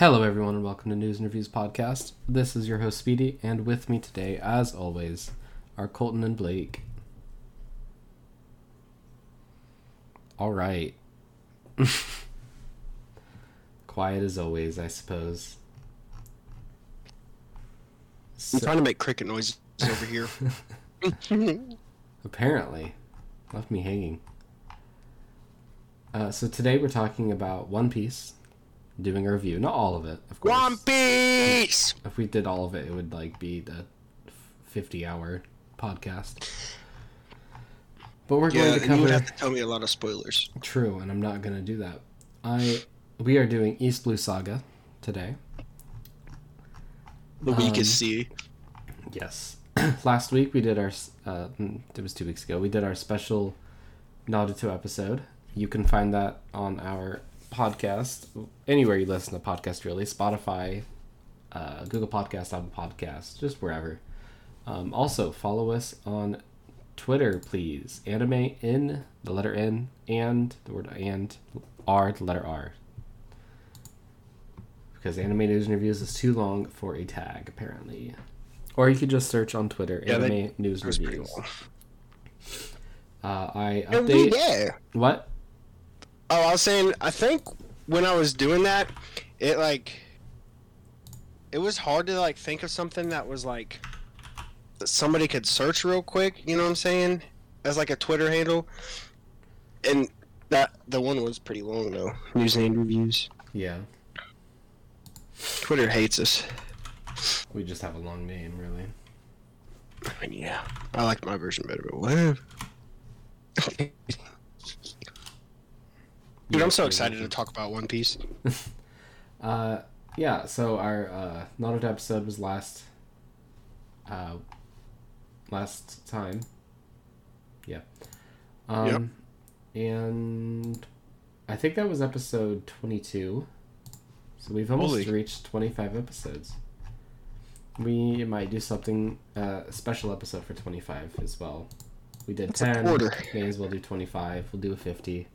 Hello, everyone, and welcome to News and Reviews Podcast. This is your host, Speedy, and with me today, as always, are Colton and Blake. All right. Quiet as always, I suppose. I'm trying to make cricket noises over here. apparently, left me hanging. Uh, so today we're talking about One Piece, doing a review. Not all of it, of course. One Piece. If we did all of it, it would like be the fifty-hour podcast. But we're Yeah, going to and you would have to tell me a lot of spoilers. true, and I'm not going to do that. I we are doing East Blue Saga today. The Um, weakest sea. Yes. Last week we did our uh, mm, it was two weeks ago. We did our special Naruto episode. You can find that on our podcast anywhere you listen to podcast, Really, Spotify, uh, Google Podcast, Apple Podcast, just wherever. Um, also, follow us on Twitter, please. Anime in the letter N and the word and R, the letter R. Because anime news and reviews is too long for a tag, apparently. Or you could just search on Twitter, Yeah, anime news That was pretty reviews. Uh, I update. Yeah. What? Oh, I was saying, I think when I was doing that, it like, it was hard to like think of something that was like, that somebody could search real quick. You know what I'm saying? As like a Twitter handle, and that the one was pretty long though. News and reviews. Yeah, Twitter hates us. we just have a long name, really. I mean, yeah, I like my version better, but whatever. Dude, I'm so excited to talk about One Piece. Uh, yeah. So our uh, Naruto episode was last. Uh, last time. Yeah. Um, and I think that was episode twenty-two. So we've almost Holy. reached twenty-five episodes. We might do something uh, a special episode for twenty-five as well. We did That's a ten. quarter. May as well do twenty-five. We'll do a fifty.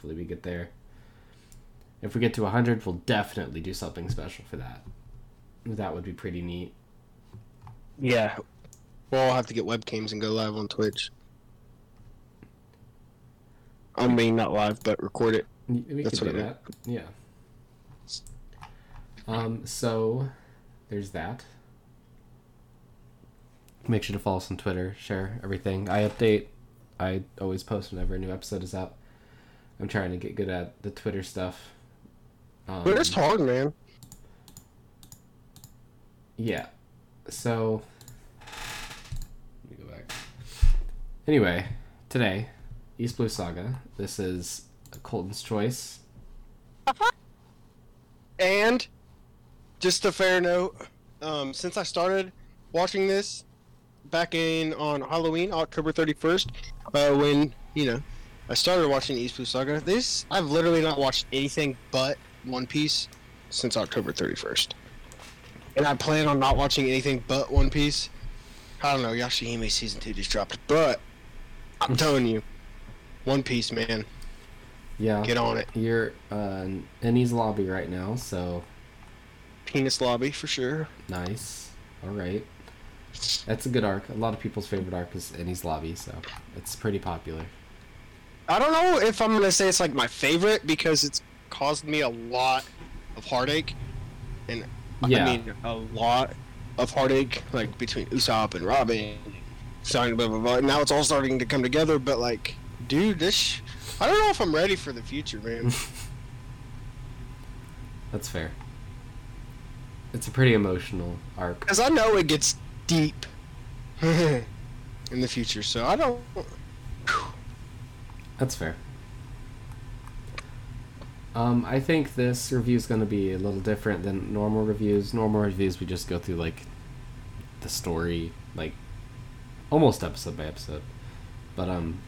Hopefully, we get there. If we get to 100, we'll definitely do something special for that. That would be pretty neat. Yeah. Well, I'll have to get webcams and go live on Twitch. I mean, not live, but record it. We That's could do what I that. Yeah. Um, so there's that. Make sure to follow us on Twitter, share everything. I update. I always post whenever a new episode is out. I'm trying to get good at the Twitter stuff. Um, But it's hard, man. Yeah. So let me go back. Anyway, today, East Blue Saga. This is Colton's choice. And just a fair note, um, since I started watching this back in on Halloween, October 31st, uh, when you know I started watching East Blue Saga, this I've literally not watched anything but One Piece since October 31st, and I plan on not watching anything but One Piece. I don't know, Yashahime season two just dropped, but I'm telling you, One Piece, man, Yeah. get on it. You're uh, in Enies lobby right now, so Penis lobby for sure. nice. All right. That's a good arc. A lot of people's favorite arc is Enies lobby, so it's pretty popular. I don't know if I'm gonna say it's like my favorite because it's caused me a lot of heartache, and Yeah. I mean a lot of heartache, like between Usopp and Robin, starting blah blah blah. Now it's all starting to come together. But like, dude, this sh- I don't know if I'm ready for the future, man. That's fair. It's a pretty emotional arc. Because I know it gets deep in the future. So I don't. That's fair. Um, I think this review is going to be a little different than normal reviews. Normal reviews, we just go through like the story, like almost episode by episode. But um,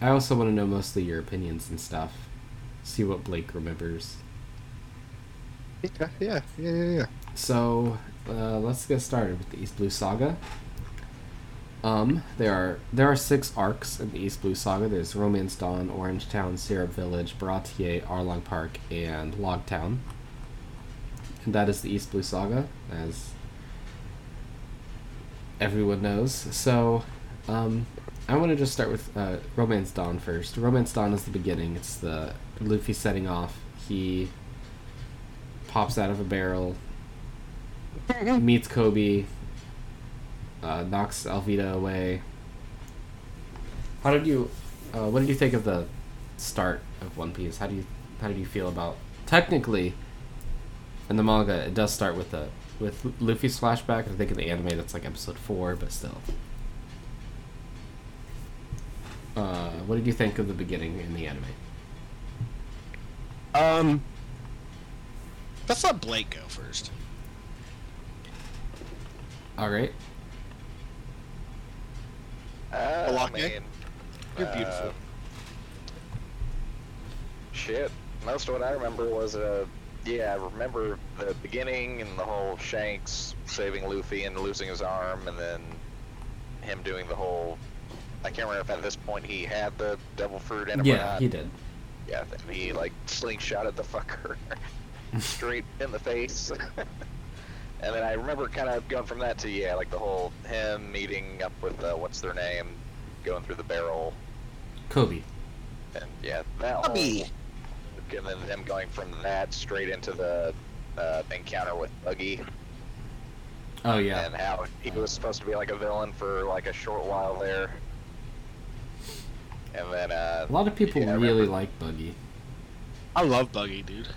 I also want to know mostly your opinions and stuff. See what Blake remembers. Yeah, yeah, yeah, yeah. yeah. So uh, let's get started with the East Blue Saga. Um, there are there are six arcs in the East Blue Saga. There's Romance Dawn, Orange Town, Syrup Village, Baratie, Arlong Park, and Logtown. And that is the East Blue Saga, as everyone knows. So, um, I want to just start with uh, Romance Dawn first. Romance Dawn is the beginning. It's the Luffy setting off. He pops out of a barrel, meets Koby, uh, knocks Alvida away. How did you? Uh, what did you think of the start of One Piece? How do you how did you feel about technically in the manga it does start with the with Luffy's flashback. I think in the anime that's like episode four, but still. Uh, what did you think of the beginning in the anime? Um, let's let Blake go first. All right. Uh, Balake? I mean, You're beautiful. uh, shit. Most of what I remember was, uh, yeah, I remember the beginning and the whole Shanks saving Luffy and losing his arm, and then him doing the whole. I can't remember if at this point he had the devil fruit in him or Yeah, not. he did. Yeah, he like slingshot at the fucker straight in the face. and then I remember kind of going from that to yeah, like the whole him meeting up with uh, what's their name, going through the barrel, Koby. and yeah, that Bobby. whole and then him going from that straight into the uh, encounter with Buggy, Oh yeah. and how he was supposed to be like a villain for like a short while there. And then uh, A lot of people yeah, really remember- like Buggy. I love Buggy, dude.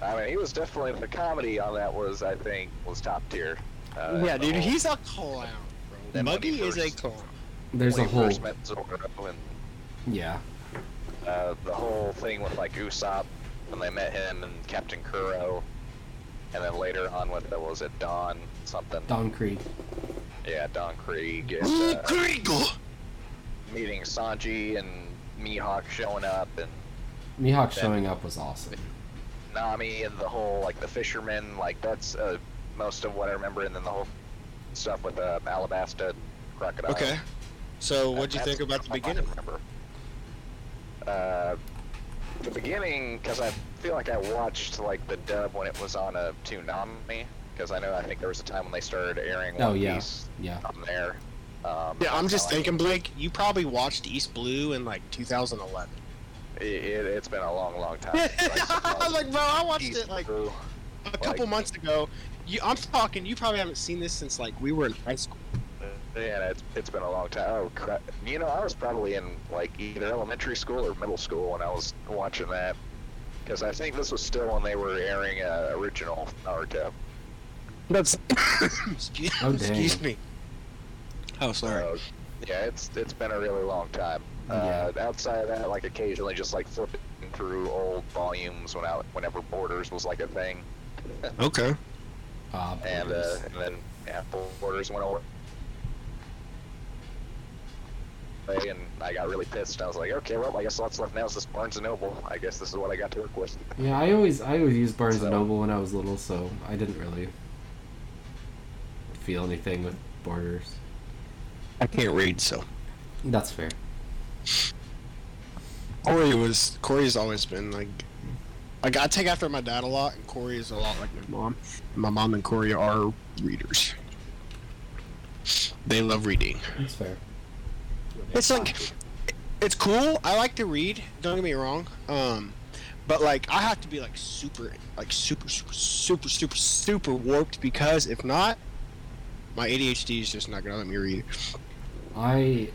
I mean, he was definitely the comedy on that was I think was top tier. Uh, yeah, dude, whole- he's a clown, bro. Then when Buggy is a clown. There's a when he whole first met Zoro and yeah. uh, the whole thing with like Usopp when they met him and Captain Kuro, and then later on with what was it Don something? Don Krieg. Yeah, Don Krieg and uh, Kriegel! meeting Sanji and Mihawk showing up and Mihawk Then- showing up was awesome. Nami and the whole like the fishermen like that's uh, most of what I remember, and then the whole stuff with uh, Alabasta crocodile. Okay. So, what'd you think about the all I beginning? remember. Uh, the beginning, because I feel like I watched like the dub when it was on a Toonami, because I know I think there was a time when they started airing One Oh, yeah. Piece Yeah. on there. Um, Yeah, I'm just I- thinking, Blake, you probably watched East Blue in like 2011. It, it, it's been a long, long time. since I saw I'm like, bro, I watched it like Blue. a couple like- months ago. You, I'm talking, you probably haven't seen this since like we were in high school. Yeah, it's it's been a long time. Oh crap! You know, I was probably in like either elementary school or middle school when I was watching that, because I think this was still when they were airing uh, original Naruto. That's excuse, Oh, dang. excuse me. Oh, sorry. So, yeah, it's it's been a really long time. Uh, outside of that, like occasionally just like flipping through old volumes when I, whenever Borders was like a thing, Okay. Uh, and uh, and then yeah, Borders went over. And I got really pissed. I was like, okay, well, I guess what's left now is this Barnes and Noble. I guess this is what I got to work with. yeah, I always I always used Barnes So- and Noble when I was little, so I didn't really feel anything with Borders. I can't read, so. That's fair. Corey was Corey's always been like like I take after my dad a lot and Corey is a lot like my mom. My mom and Corey are readers. They love reading. That's fair. It's like it's cool. I like to read, don't get me wrong. Um but like I have to be like super like super super super super super warped because if not my ADHD is just not gonna let me read. I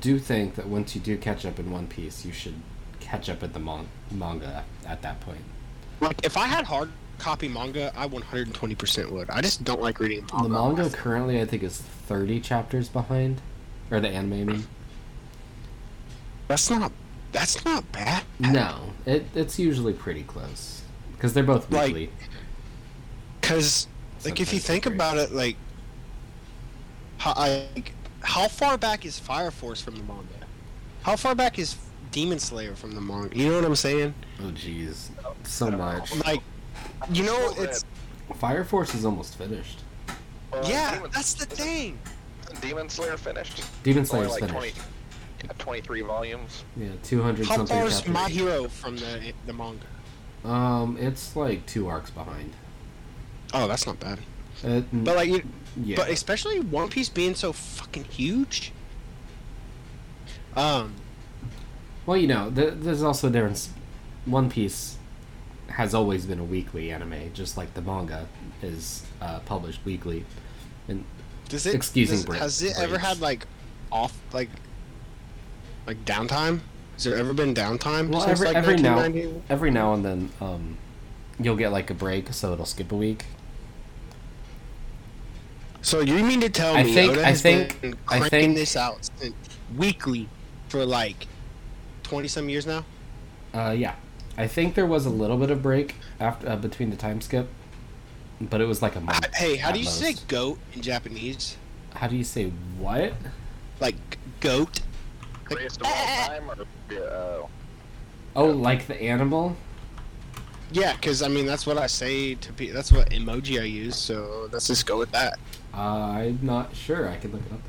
do think that once you do catch up in One Piece, you should catch up at the mon- manga at that point. Like if I had hard copy manga, I 120% would. I just don't like reading manga. The manga currently, I think, is 30 chapters behind. Or the anime, I mean. That's not. That's not bad. No, it, it's usually pretty close. Because they're both Like, weekly. Because like if you think about it, like how like, how far back is Fire Force from the manga? How far back is Demon Slayer from the manga? You know what I'm saying? Oh, jeez. So much. Like, you know, it's Fire Force is almost finished. Well, yeah, Demon- that's the thing. Demon Slayer finished? Demon Only Slayer's like finished. 20, yeah, 23 volumes. Yeah, two hundred How something far is chapters. My Hero from the the manga? Um, it's like two arcs behind. Oh, that's not bad. Uh, But like, you, yeah. but especially One Piece being so fucking huge. Um, Well, you know, th- there's also a difference. One Piece has always been a weekly anime, just like the manga is uh, published weekly. And does it? Excusing does, break- Has it ever had like off like like downtime? Has there ever been downtime? well, since, every like, every now every now and then, um, you'll get like a break, so it'll skip a week. So you mean to tell I me think- Oda I has think- been I cranking think- this out weekly for like twenty some years now? Uh, yeah, I think there was a little bit of break after uh, between the time skip, but it was like a month. Uh, Hey, how do you most. say goat in Japanese? How do you say what? Like goat? Like, of all time, or uh, Oh, like the animal? Yeah, because I mean that's what I say to people. That's what emoji I use. So let's just go with that. Uh, I'm not sure. I can look it up.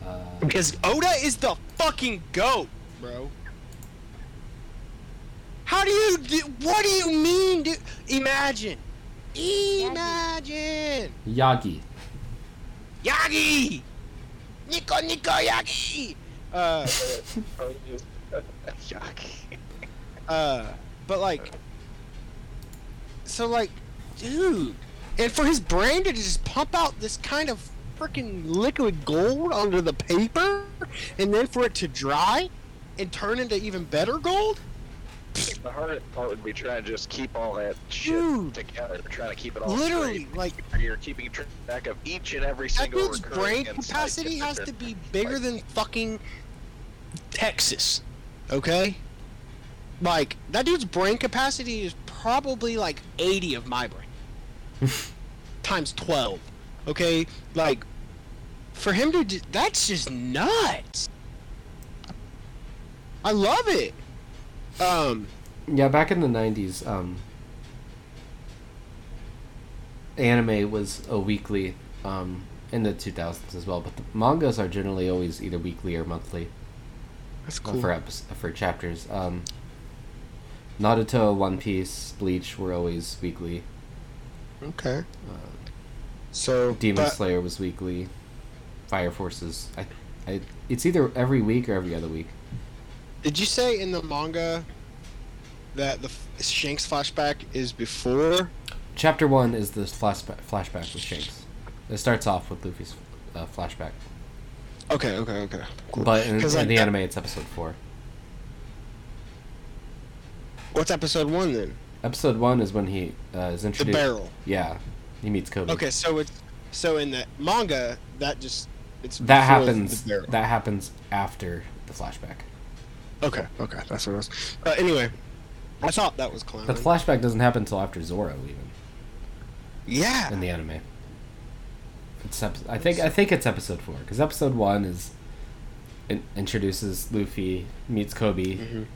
Though. Uh, Because Oda is the fucking goat, bro. How do you? Do, what do you mean, dude? Imagine, imagine, Yagi. Yagi, Nico Nico Yagi. Uh, yuck. uh, but like, so like, dude, and for his brain to just pump out this kind of freaking liquid gold onto the paper, and then for it to dry and turn into even better gold. The hardest part would be trying to just keep all that shit Dude. together, trying to keep it all Literally, straight. like You're keeping track of each and every single. that single dude's brain capacity has to be bigger than fucking Texas. Okay? Like, that dude's brain capacity is probably like 80 of my brain. Times 12. Okay? Like, for him to. do- That's just nuts. I love it. Um, Yeah, back in the '90s, um, anime was a weekly. Um, in the 2000s as well, but the mangas are generally always either weekly or monthly that's uh, cool. for epi- for chapters. Um, Naruto, One Piece, Bleach were always weekly. Okay. Uh, So, Demon Slayer was weekly. Fire Forces, I, I, it's either every week or every other week. Did you say in the manga that the Shanks flashback is before? Chapter one is the flashback flashback with Shanks. It starts off with Luffy's uh, flashback, Okay, okay, okay. Cool. but in, in like, the that- anime, it's episode four. What's episode one then? Episode one is when he uh, is The introduced. barrel. Yeah, he meets Koby. Okay, so it's so in the manga that just it's that happens. The. That happens after the flashback. Okay, okay, that's what it was. Uh, anyway, I thought that was clown. The flashback doesn't happen until after Zoro, even yeah. in the anime. It's ep- I think I think it's episode four because episode one is in, introduces Luffy, meets Koby, Mhm.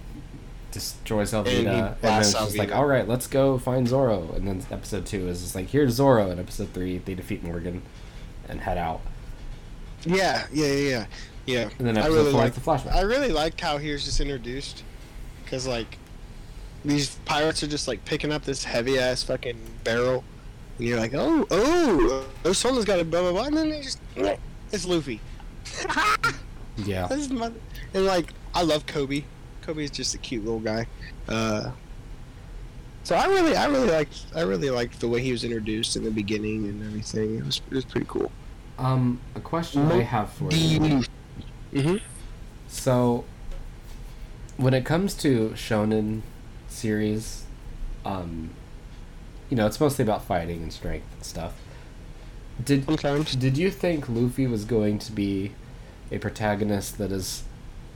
Destroys Alvida, And he uh, and, then blasts it's just like, all right, let's go find Zoro. And then episode two is just like, here's Zoro. And episode three, they defeat Morgan and head out. Yeah, yeah, yeah, yeah. Yeah. And then I episode really four liked, is the flashback. I really like how he was just introduced, because like these pirates are just like picking up this heavy ass fucking barrel, and you're like, oh, oh, oh, someone's got a blah blah blah, and then they just, it's Luffy. yeah. This is my- and like I love Koby. Koby's just a cute little guy. Uh, so I really, I really liked, I really liked the way he was introduced in the beginning and everything. It was, it was pretty cool. Um, a question I have for you. Mm-hmm. So, when it comes to shonen series, um, you know, it's mostly about fighting and strength and stuff. Did Sometimes. did you think Luffy was going to be a protagonist that is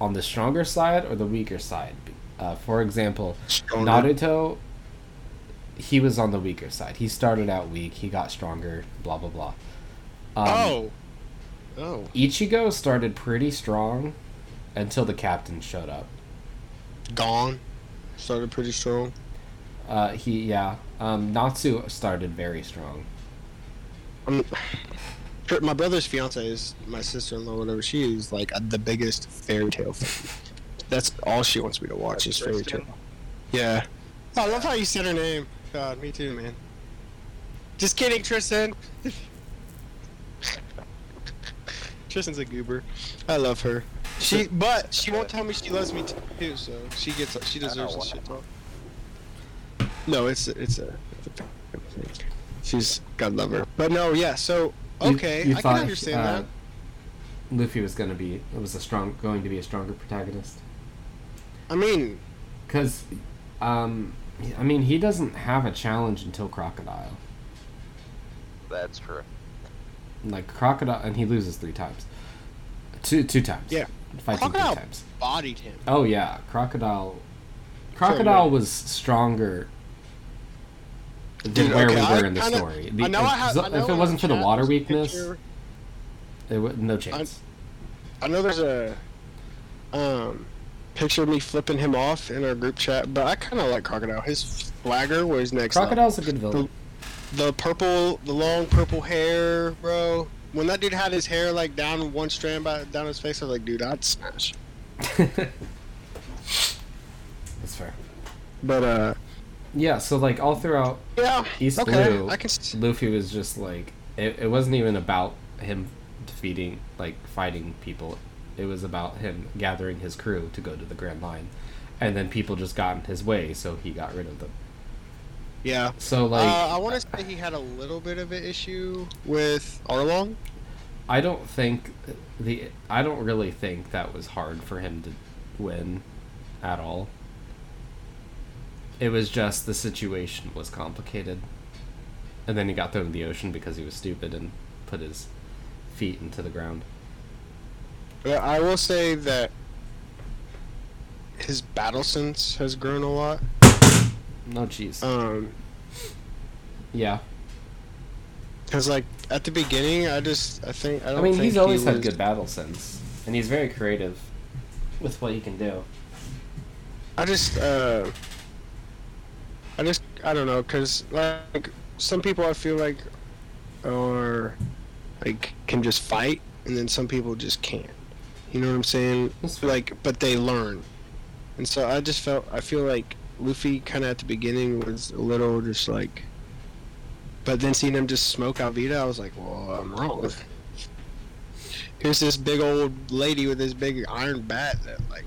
on the stronger side or the weaker side? Uh, for example, Stronger. Naruto, he was on the weaker side. He started out weak. He got stronger. Blah blah blah. Um, oh. Oh. Ichigo started pretty strong until the captain showed up. Gone. Started pretty strong. Uh, he yeah. Um, Natsu started very strong. Um, her- my brother's fiance is my sister-in-law. Whatever she is, like uh, the biggest Fairy Tail fan. That's all she wants me to watch is Fairy Tail. Yeah. Oh, I love how you said her name. God, me too, man. Just kidding, Tristan. Tristan's a goober. I love her. She, but she won't tell me she loves me too. So she gets, she deserves this shit talk. No, it's it's a. She's God love her, but no, yeah. So okay, you I can understand uh, that. Luffy was gonna be it was a strong going to be a stronger protagonist I mean, because, um, I mean he doesn't have a challenge until Crocodile. That's true. Like Crocodile, and he loses three times. Two two times. Yeah. Fighting Crocodile- three times. bodied him. Oh yeah, Crocodile. Crocodile was stronger than where okay, we I were in the kinda- story. The- I know if, I have. I if it wasn't for the water weakness, picture- it would no chance. I know there's a um picture of me flipping him off in our group chat, but I kind of like Crocodile. His swagger was next. Crocodile's a good villain. The purple, the long purple hair, bro. When that dude had his hair like down one strand by, down his face, I was like, dude, I'd smash. That's fair. But uh, Yeah, so like all throughout yeah, East okay, Blue, I can. Luffy was just like it, it wasn't even about him defeating like fighting people. It was about him gathering his crew to go to the Grand Line. And then people just got in his way, so he got rid of them. Yeah. So like uh, I want to say he had a little bit of an issue with Arlong. I don't think the I don't really think that was hard for him to win at all. It was just the situation was complicated. And then he got thrown in the ocean because he was stupid and put his feet into the ground. I will say that his battle sense has grown a lot. No jeez. Um, yeah. Cause like at the beginning, I just I think I don't. I mean, think he's always he had was- good battle sense and he's very creative with what he can do. I just uh, I just I don't know, cause like some people I feel like are like can just fight, and then some people just can't. You know what I'm saying? Like, but they learn, and so I just felt I feel like Luffy kind of at the beginning was a little just like. But then seeing him just smoke Alvida, I was like, well, I'm wrong. Here's this big old lady with this big iron bat that like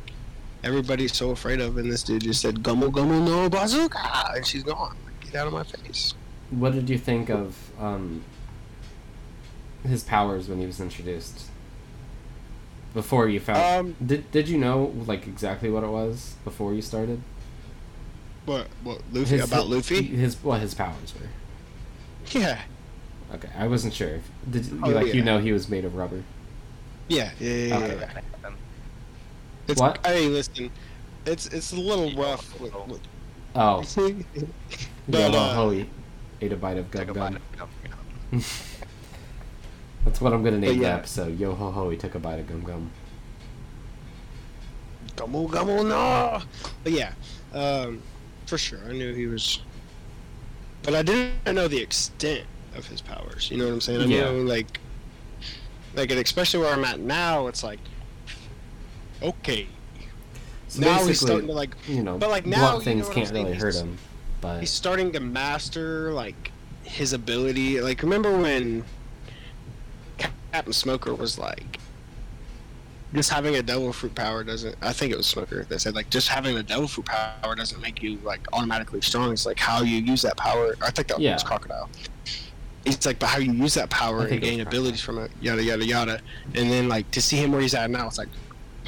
everybody's so afraid of, and this dude just said "Gomu Gomu no bazooka," and she's gone. Get out of my face. What did you think of um, his powers when he was introduced? Before you found, Um, did did you know like exactly what it was before you started? what? What? Luffy about Luffy? His what his powers were. Yeah, Okay, I wasn't sure. Did you, Oh, like you know he was made of rubber? yeah, yeah. yeah, Okay. yeah. And It's, What? Hey, listen, it's it's a little rough. With, with, Oh, But, yeah, uh, oh, he ate a bite of gum gum. bite of gum. That's what I'm gonna name the yeah. episode. Yo ho ho, he took a bite of gum gum. Gomu Gomu no. But yeah, um, for sure, I knew he was, but I didn't know the extent of his powers. You know what I'm saying? I Yeah. know like, like, especially where I'm at now, it's like, okay, So now he's starting to like you know, but, like, now, blunt you know things can't really hurt him. But he's starting to master like his ability. Like remember when Captain Smoker was like just having a devil fruit power doesn't I think it was Smoker that said like just having a devil fruit power doesn't make you like automatically strong. It's like how you use that power. I think that Yeah. was Crocodile. It's like but how you use that power and think it was gain abilities from it, yada yada yada. And then like to see him where he's at now, it's like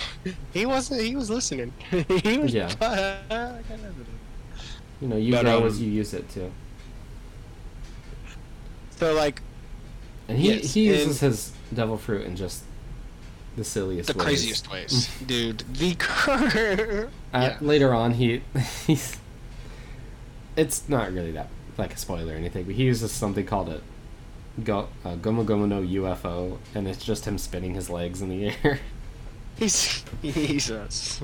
he wasn't he was listening. he was Yeah. you know, you But, grow um, as you use it too. So like And he yes, he uses his devil fruit in just the silliest, the ways. craziest ways, dude. The cur- Uh, yeah. Later on, he he's. It's not really that like a spoiler or anything, but he uses something called a go, uh, Gomu Gomu no UFO, and it's just him spinning his legs in the air. He's Jesus.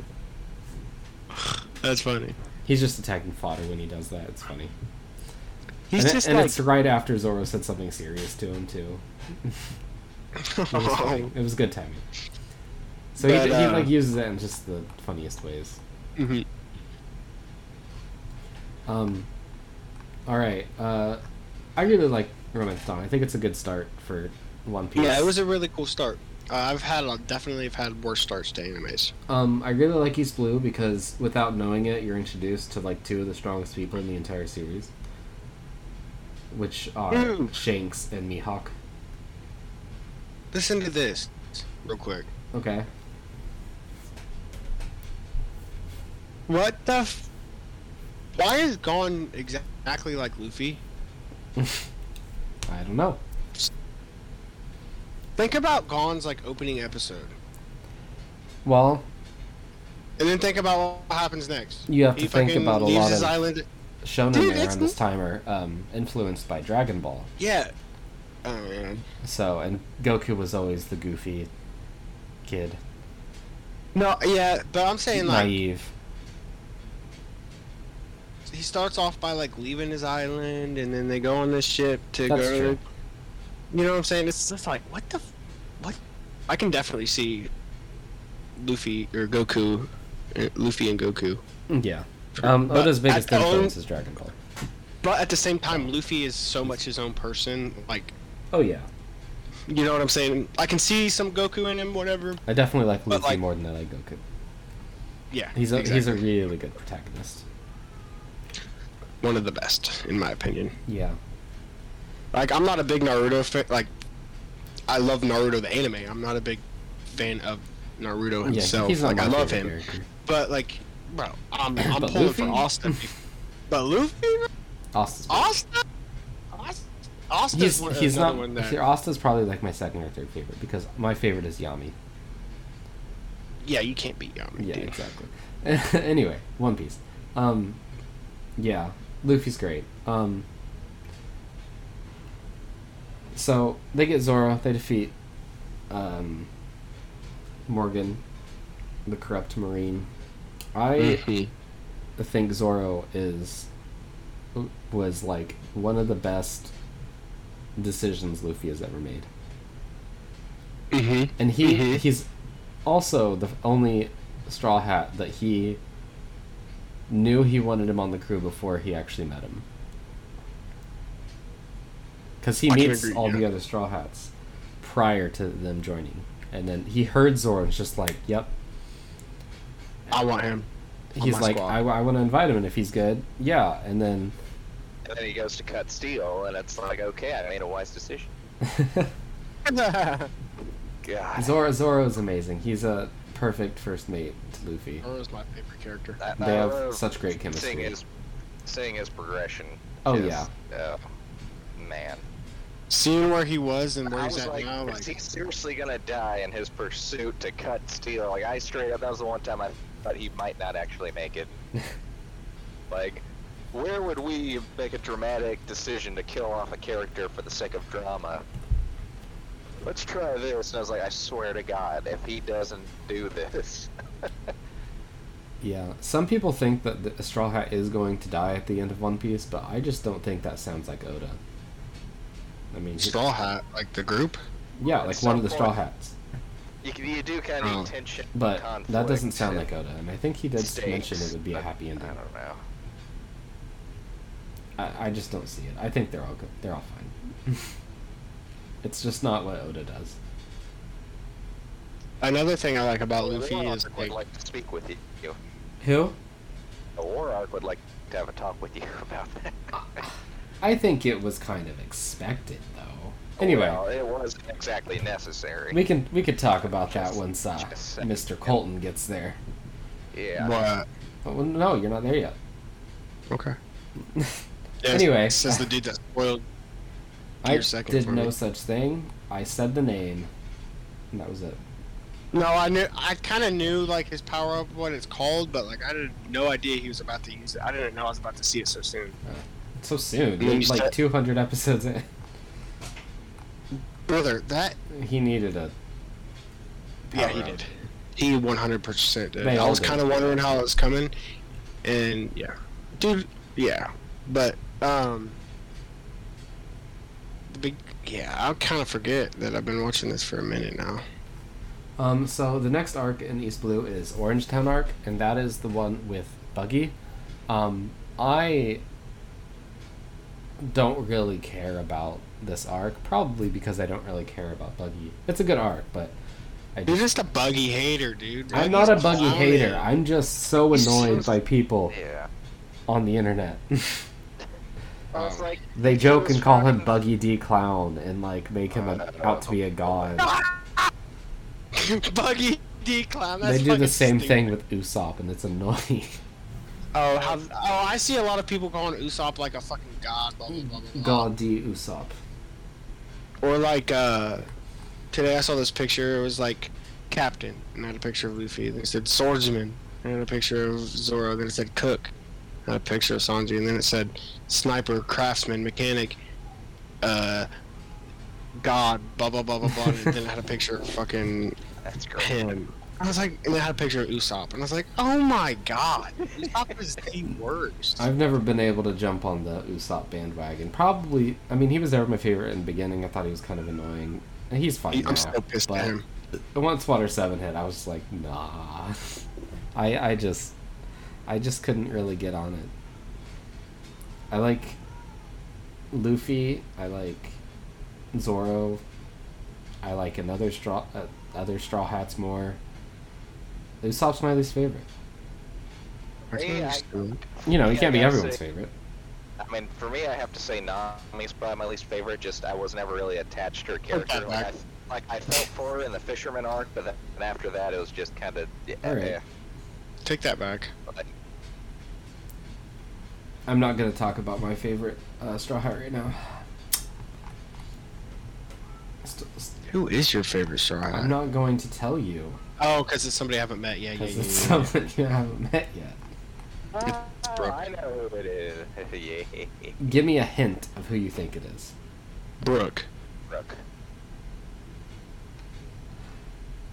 That's funny. He's just attacking fodder when he does that. It's funny. He's and it- just and like it's right after Zoro said something serious to him too. It was, funny. It was good timing. So he, But, he uh, like uses it in just the funniest ways. Mhm. Um, all right. Uh, I really like Romance Dawn. I think it's a good start for One Piece. Yeah, it was a really cool start. Uh, I've had a, definitely have had worse starts to animes. Um, I really like East Blue because without knowing it, you're introduced to like two of the strongest people in the entire series, which are Ooh. Shanks and Mihawk. Listen to this, real quick. Okay. What the? F- Why is Gon exactly like Luffy? I don't know. Think about Gon's like opening episode, Well, and then think about what happens next. you have to He think fucking about a leaves lot his of island. shonen Dude, there it's on this time are um, influenced by Dragon Ball. Yeah. Oh man. So, and Goku was always the goofy kid, No, yeah, but I'm saying like naive. he starts off by like leaving his island, and then they go on this ship to That's go. true. You know what I'm saying? It's just like what the, f- what? I can definitely see Luffy or Goku, uh, Luffy and Goku. Yeah. Um, But Oda's biggest influence own- is Dragon Ball. But at the same time, Luffy is so much his own person. Like, Oh yeah, you know what I'm saying? I can see some Goku in him, whatever. I definitely like Luffy like- more than I like Goku. Yeah, He's a he's a really good protagonist. one of the best in my opinion. Yeah. Like, I'm not a big Naruto fan. Like, I love Naruto the anime. I'm not a big fan of Naruto Yeah, himself. he's not like, I love him, character. but like, bro, I'm I'm But pulling Luffy? for Asta. but Luffy? Asta's Asta, Asta, Asta's he's one, he's not. one that. Asta's probably like my second or third favorite because my favorite is Yami. Yeah, you can't beat Yami. Yeah, dude. exactly. anyway, One Piece. Um, yeah, Luffy's great. Um, so they get Zoro. They defeat um, Morgan, the corrupt marine. I Mhm. think Zoro is was like one of the best decisions Luffy has ever made. Mhm. And he Mhm. he's also the only straw hat that he knew he wanted him on the crew before he actually met him. Because he I meets agree, all yeah. the other straw hats prior to them joining, and then he heard Zoro and was just like, "Yep." I want him. He's like, squad. "I, I want to invite him, and if he's good, yeah." And then And then he goes to cut steel, and it's like, okay, I made a wise decision. God. Zoro Zoro is amazing. He's a perfect first mate to Luffy. Zoro's my favorite character. I- They have I- such great Seeing chemistry. his, seeing his progression. Oh, is, yeah. uh, man. Seeing where he was and where I he's was at like, now, is like, he seriously gonna die in his pursuit to cut steel? Like, I straight up, that was the one time I thought he might not actually make it. like, where would we make a dramatic decision to kill off a character for the sake of drama? Let's try this. And I was like, I swear to God, if he doesn't do this. Yeah, some people think that the Straw Hat is going to die at the end of One Piece, but I just don't think that sounds like Oda. I mean, Straw Hat, like the group. yeah, like one of the Straw Hats. you, you do kind of Oh. need tension. But that doesn't sound like Oda, and I think he did mention it would be a happy ending. I don't know. I, I just don't see it. I think they're all good. They're all fine. it's just not what Oda does. Another thing I like about Well, the Luffy is Arc like, would like to speak with you. Who? The War Arc would like to have a talk with you about that. Ah. I think it was kind of expected, though. Anyway, well, it wasn't exactly necessary. we can we could talk about that Just- once uh. Mr. Colton gets there. yeah. what? Oh, well, no, you're not there yet. Okay. Anyway. says the dude that spoiled. I Your second did no me. such thing. I said the name, and that was it. No, I knew. I kind of knew like his power up, what it's called, but like I had no idea he was about to use it. I didn't know I was about to see it so soon. So soon, like said- 200 episodes in. Brother, that He needed a. yeah, he up. did. He 100% did. I was kind of wondering how it was coming, and yeah, dude, yeah, but um, the big Yeah, I'll kind of forget that I've been watching this for a minute now. Um, so the next arc in East Blue is Orangetown arc, and that is the one with Buggy. Um, I don't really care about this arc, probably because I don't really care about Buggy. It's a good arc, but I You're just, just a buggy hater, dude. I'm not a Buggy clowning. hater. I'm just so annoyed so- by people Yeah. on the internet. Like, they joke and call him Buggy D Clown and like make him a, out to be a god. buggy D clown. They do the same stupid. thing with Usopp, and it's annoying. Oh, how, oh, I see a lot of people calling Usopp like a fucking god. Blah, blah, blah, blah, blah. God D Usopp. Or like uh, today I saw this picture. It was like Captain, and I had a picture of Luffy. Then it said Swordsman, and then a picture of Zoro. Then it said Cook, and a picture of Sanji, and then it said Sniper, Craftsman, Mechanic, uh, God, blah blah blah blah blah. and then it had a picture of fucking That's great. him. I was like, and it had a picture of Usopp, and I was like, oh my god, Usopp is the worst. I've never been able to jump on the Usopp bandwagon. Probably, I mean, he was never my favorite in the beginning. I thought he was kind of annoying. And He's fine now. I'm still pissed but at him. Once Water Seven hit, I was just like, nah. I I just I just couldn't really get on it. I like Luffy. I like Zoro. I like another straw uh, other Straw Hats more. Usopp's my least favorite. I can I- You know, he Yeah, can't be everyone's say- favorite. I mean, for me, I have to say Nami's probably my least favorite. Just I was never really attached to her character. that Like I, like I felt for her in the Fisherman arc, but then after that, it was just kind of yeah. Alright. yeah. Take that back. But I'm not gonna talk about my favorite uh, Straw Hat right now. St- st- Who is your favorite Straw Hat? I'm not going to tell you Oh, because it's somebody I haven't met. Yeah, yeah, because yeah. it's yeah, yeah. someone you haven't met yet. Ah, Brook. I know who it is. yeah, Give me a hint of who you think it is. Brook. Brook.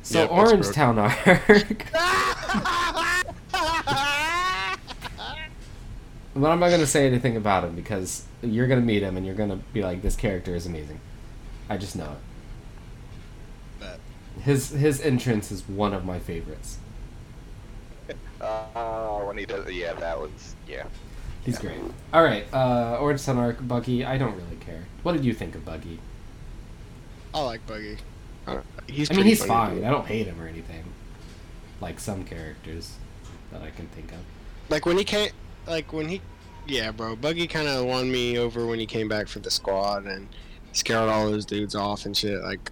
So Yep, that's Orangetown arc. but I'm not gonna say anything about him because you're gonna meet him and you're gonna be like, this character is amazing. I just know it. Bet. His his entrance is one of my favorites. Uh, when he does, yeah, that was yeah. He's great. All right, uh, sun arc, Buggy. I don't really care. What did you think of Buggy? I like Buggy. Uh, he's I mean, he's funny, fine. I don't hate him or anything. Like some characters that I can think of. Like when he came, like when he, yeah, bro. Buggy kind of won me over when he came back for the squad and scared all those dudes off and shit. Like,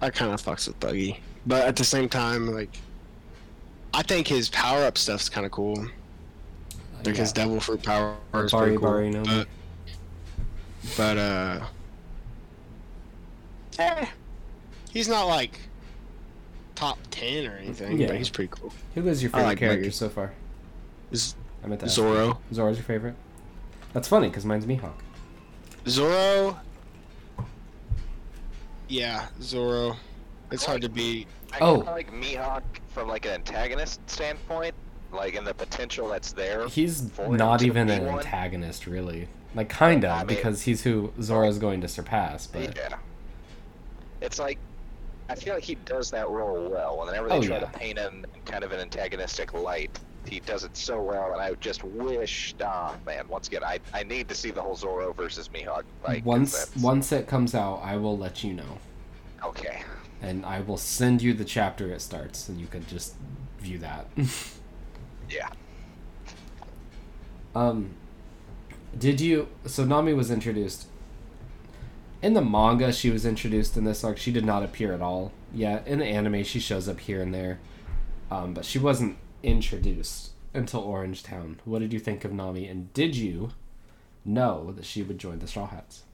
I kind of fucks with Buggy, but at the same time, like, I think his power up stuff's kind of cool. Like his Yeah. devil fruit power is Bari pretty cool. Bari no but, but uh, eh, he's not like top ten or anything. Yeah. But he's pretty cool. Who is your favorite like character Buggy. so far? Z- I meant to ask. Zoro. Zoro's your favorite? That's funny because mine's Mihawk. Zoro. Yeah, Zoro. It's hard to beat. I Oh. kinda like Mihawk from like an antagonist standpoint, like in the potential that's there. He's not even an one. antagonist, really. Like, kind I of, mean- because he's who Zoro's going to surpass. But Yeah. It's like I feel like he does that role well. Whenever they Oh, try yeah. to paint him in kind of an antagonistic light, he does it so well. And I just wish, ah, man, once again, I, I need to see the whole Zoro versus Mihawk fight. once once it comes out, I will let you know, okay, and I will send you the chapter it starts, and you can just view that. yeah. Um, did you? So Nami was introduced in the manga. She was introduced in this arc. She did not appear at all. Yeah, in the anime, she shows up here and there, um, but she wasn't introduced until Orange Town. What did you think of Nami? And did you know that she would join the Straw Hats?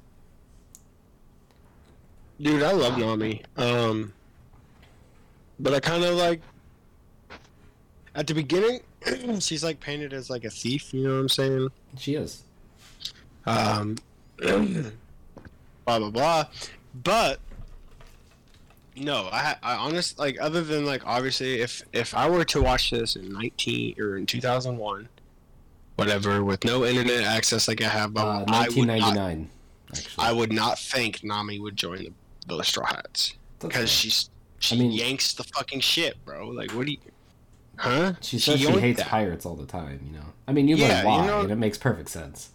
Dude, I love Nami. Um, but I kind of like at the beginning, she's like painted as like a thief. You know what I'm saying? She is. Um, blah blah blah. But no, I I honest like other than like obviously if if I were to watch this in 19 or in 2001, whatever, with no internet access like I have, Uh, I would not 1999. I would not think Nami would join the, the Straw Hats because she's she I mean- yanks the fucking shit, bro. Like, what do you? Huh? she says she yoinked hates that. pirates all the time. You know, I mean, you Yeah, learn why, you know- and it makes perfect sense.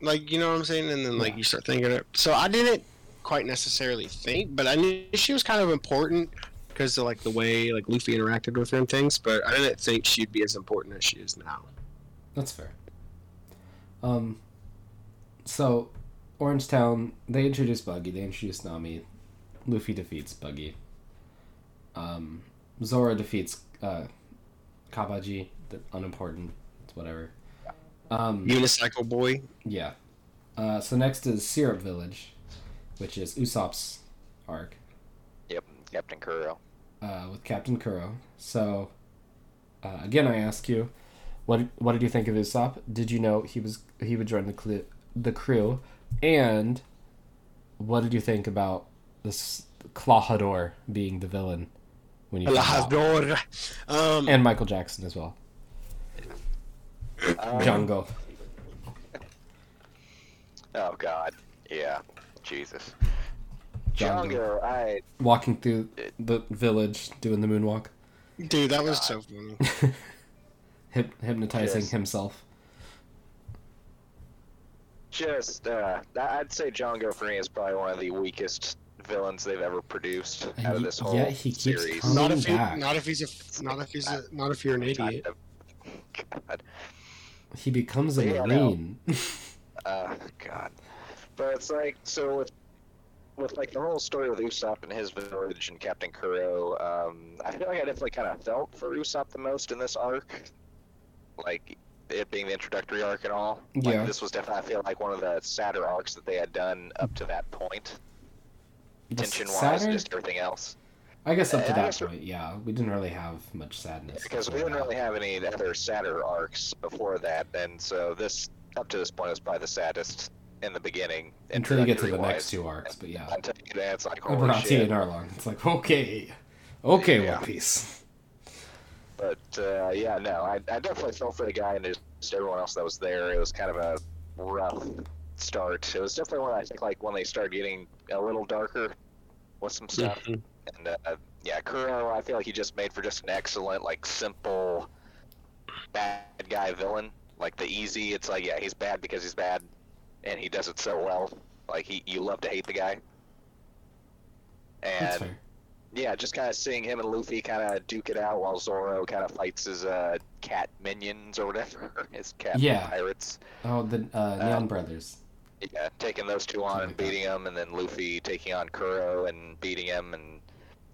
Like, you know what I'm saying? And then like Yeah. you start thinking it. So I didn't quite necessarily think, but I knew she was kind of important because of like the way like Luffy interacted with her and things. But I didn't think she'd be as important as she is now. That's fair. Um, so Orange Town, they introduce Buggy, they introduce Nami. Luffy defeats Buggy. Um, Zoro defeats uh, Cabaji, the unimportant, it's whatever. Um, Unicycle boy. yeah. Uh, so next is Syrup Village, which is Usopp's arc Yep, Captain Kuro. uh, with Captain Kuro. So, uh, again, I ask you, what what did you think of Usopp? Did you know he was he would join the cl- the crew? And what did you think about this Klahadore being the villain when you found out? Lahador. Um, and Michael Jackson as well, Um, Jango. Oh God, yeah, Jesus. Jango. Jango, I walking through the village doing the moonwalk, dude, that was so funny. Hyp- hypnotizing Yes. himself. just uh, I- I'd say Jango for me is probably one of the weakest villains they've ever produced And out of this whole yet he keeps series. not if you, back. not if he's a, not if he's a, not if you're an idiot. God. He becomes a Yeah, I know. marine. Uh, God. But it's like so with with like the whole story with Usopp and his village and Captain Kuro. Um, I feel like I definitely kind of felt for Usopp the most in this arc, like it being the introductory arc and all. Like, Yeah. This was definitely I feel like one of the sadder arcs that they had done up to that point, tension wise, just everything else. I guess up to that point, yeah, we didn't really have much sadness. Because we didn't that. really have any other sadder arcs before that, and so this up to this point was probably the saddest in the beginning. until you get to the introductory-wise. next two arcs. But yeah, Until you get to- it's like Oh, holy Bronte shit. and Arlong. It's like okay, okay, Yeah. One Piece. But uh, yeah, no, I, I definitely felt for the guy and just everyone else that was there. It was kind of a rough start. It was definitely when I think like when they started getting a little darker with some stuff. Mhm. And uh, yeah, Kuro, I feel like he just made for just an excellent, like simple bad guy villain. Like the easy, it's like yeah, he's bad because he's bad, and he does it so well. Like he, you love to hate the guy. And yeah, just kind of seeing him and Luffy kind of duke it out while Zoro kind of fights his uh, cat minions or whatever, his cat Yeah. pirates. Oh, the uh, Neon Um, Brothers. Yeah, taking those two on Something and beating him, and then Luffy taking on Kuro and beating him, and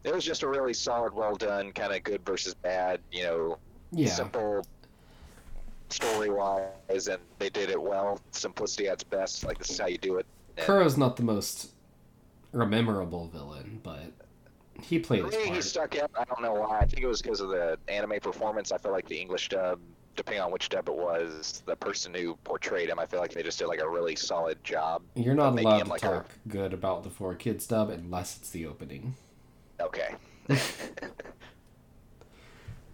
it was just a really solid, well done, kind of good versus bad, you know, Yeah, simple story wise, and they did it well. Simplicity at its best. Like this is how you do it. And Kuro's not the most memorable villain, but he played his he stuck out. I don't know why. I think it was because of the anime performance. I feel like the English dub, depending on which dub it was, the person who portrayed him, I feel like they just did like a really solid job. You're not allowed to like a- talk good about the Four Kids dub unless it's the opening. Okay.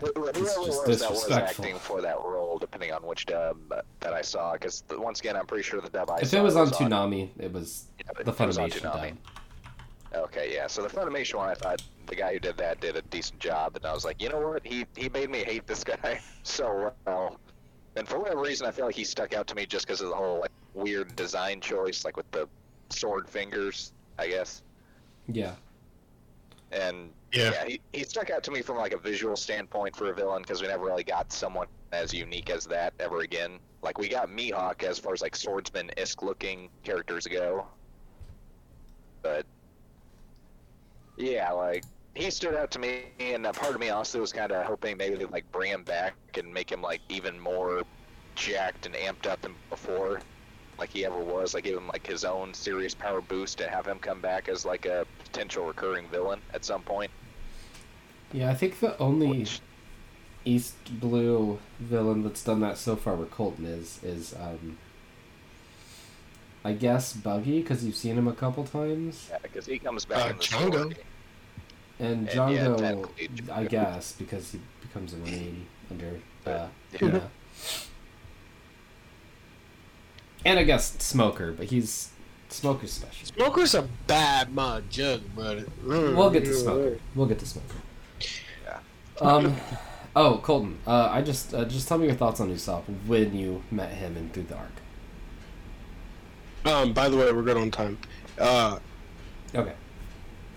Wh- Whoever was that was acting for that role, depending on which dub that I saw, because once again, I'm pretty sure the dub I if saw it was on on Toonami, it was yeah, the was Funimation dub. Okay, yeah. So the Funimation one, I thought the guy who did that did a decent job, and I was like, you know what? He he made me hate this guy so well. And for whatever reason, I feel like he stuck out to me just because of the whole like weird design choice, like with the sword fingers, I guess. Yeah, And Yeah. yeah, he, he stuck out to me from like a visual standpoint for a villain because we never really got someone as unique as that ever again. Like we got Mihawk as far as like swordsman isk looking characters go, but yeah, like he stood out to me, and a part of me also was kind of hoping maybe they'd like bring him back and make him like even more jacked and amped up than before, like he ever was. I give him like his own serious power boost to have him come back as like a potential recurring villain at some point. yeah. I think the only Which- East Blue villain that's done that so far with Colton is is um, I guess Buggy because you've seen him a couple times, Yeah, because he comes back Uh, in the Jango. story. and And, yeah, Jango, technically I guess because he becomes a marine under uh, Yeah. yeah. And I guess Smoker, but he's Smoker's special. Smoker's a bad mud jug, but We'll get to Smoker. We'll get to Smoker. Yeah. Um. Oh, Colton. Uh, I just uh, just tell me your thoughts on Usopp when you met him and through the arc. Um. By the way, we're good on time. Uh. Okay.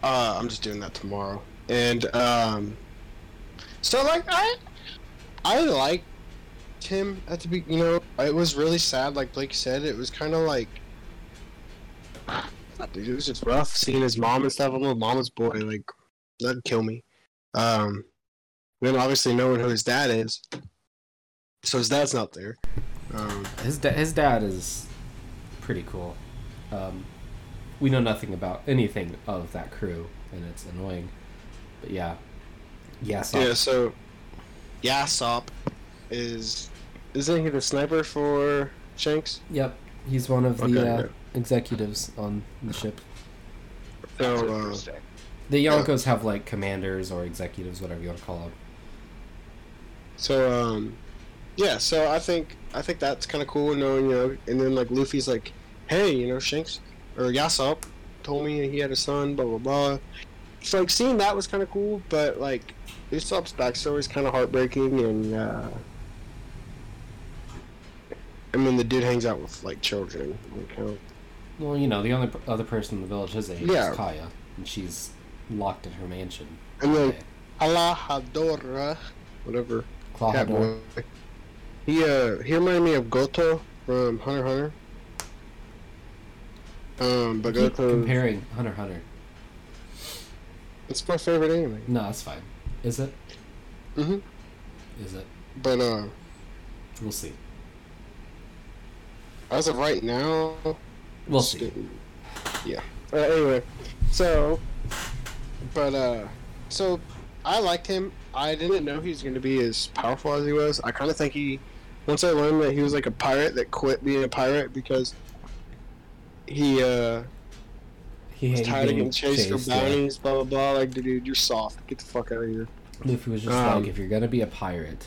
Uh. I'm just doing that tomorrow, and um. So like I, I liked him at the be. You know, it was really sad. Like Blake said, it was kind of like. Dude, it was just rough seeing his mom and stuff. I'm a mama's boy. Like, that'd kill me. Um, then obviously knowing who his dad is, so his dad's not there. Um, His da- his dad is pretty cool. Um, we know nothing about anything of that crew, and it's annoying. But yeah, yeah. So yeah. So, Yasopp is isn't he the sniper for Shanks? Yep, he's one of the Okay, uh, good. executives on the ship. That's So, uh. The Yonkos have like commanders or executives, whatever you want to call them. So um, yeah. So I think I think that's kind of cool knowing you know. And then like Luffy's like, hey, you know, Shanks or Yasopp told me he had a son. Blah blah blah. So like seeing that was kind of cool, but like Usopp's backstory is kind of heartbreaking, and uh, I mean the dude hangs out with like children. Like, Well, you know, the only other person in the village his age Yeah. is Kaya, and she's locked in her mansion. and then. Alahadora, whatever. Klahadore. boy. He uh he reminded me of Goto from Hunter Hunter. Um, but Keep Goto, comparing Hunter Hunter. it's my favorite anime. No, that's fine. Is it? Mm hmm Is it? But uh, We'll see. As of right now, We'll see. Yeah. Uh, anyway, so, but uh, so I liked him. I didn't know he was going to be as powerful as he was. I kind of think he, once I learned that he was like a pirate that quit being a pirate because he uh He was tired of getting chased, chased, for yeah. bounties, blah blah blah. Like, dude, you're soft. Get the fuck out of here. Luffy was just Um, like, if you're gonna be a pirate,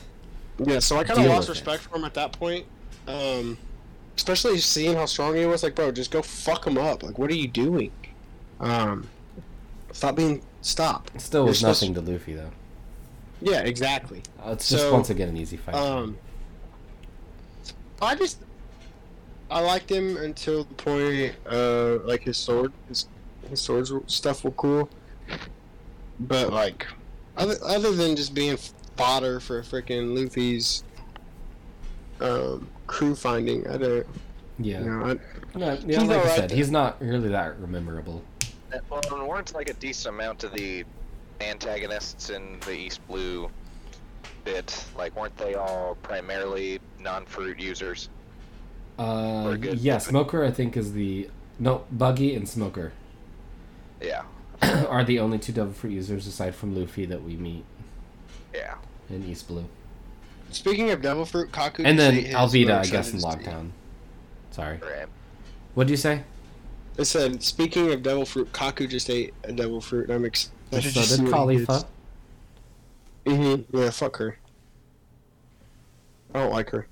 Yeah, so I kind of lost with it. respect for him at that point. Um, especially seeing how strong he was. Like, bro, just go fuck him up. Like, what are you doing? Um, stop being stop. it still you're was nothing to Luffy though. Yeah, exactly. Uh, it's just once again an easy fight. Um, I just I liked him until the point uh like his sword his his swords stuff were cool, but like other other than just being fodder for freaking Luffy's um crew finding, I don't yeah. you know I, No, yeah, he's like I alright said, he's not really that memorable. Well, and weren't like a decent amount of the antagonists in the East Blue bit, like weren't they all primarily non-fruit users? Uh, We're yeah, Smoker I think is the no Buggy and Smoker Yeah, are the only two Devil Fruit users aside from Luffy that we meet yeah. in East Blue, speaking of Devil Fruit, Kaku and then ate his Alvida I guess in his- Lockdown. Sorry, Right. what do you say? I said, speaking of Devil Fruit, Kaku just ate a Devil Fruit, and I'm excited to So see did what he Kalifa. Mm-hmm. Yeah, fuck her. I don't like her.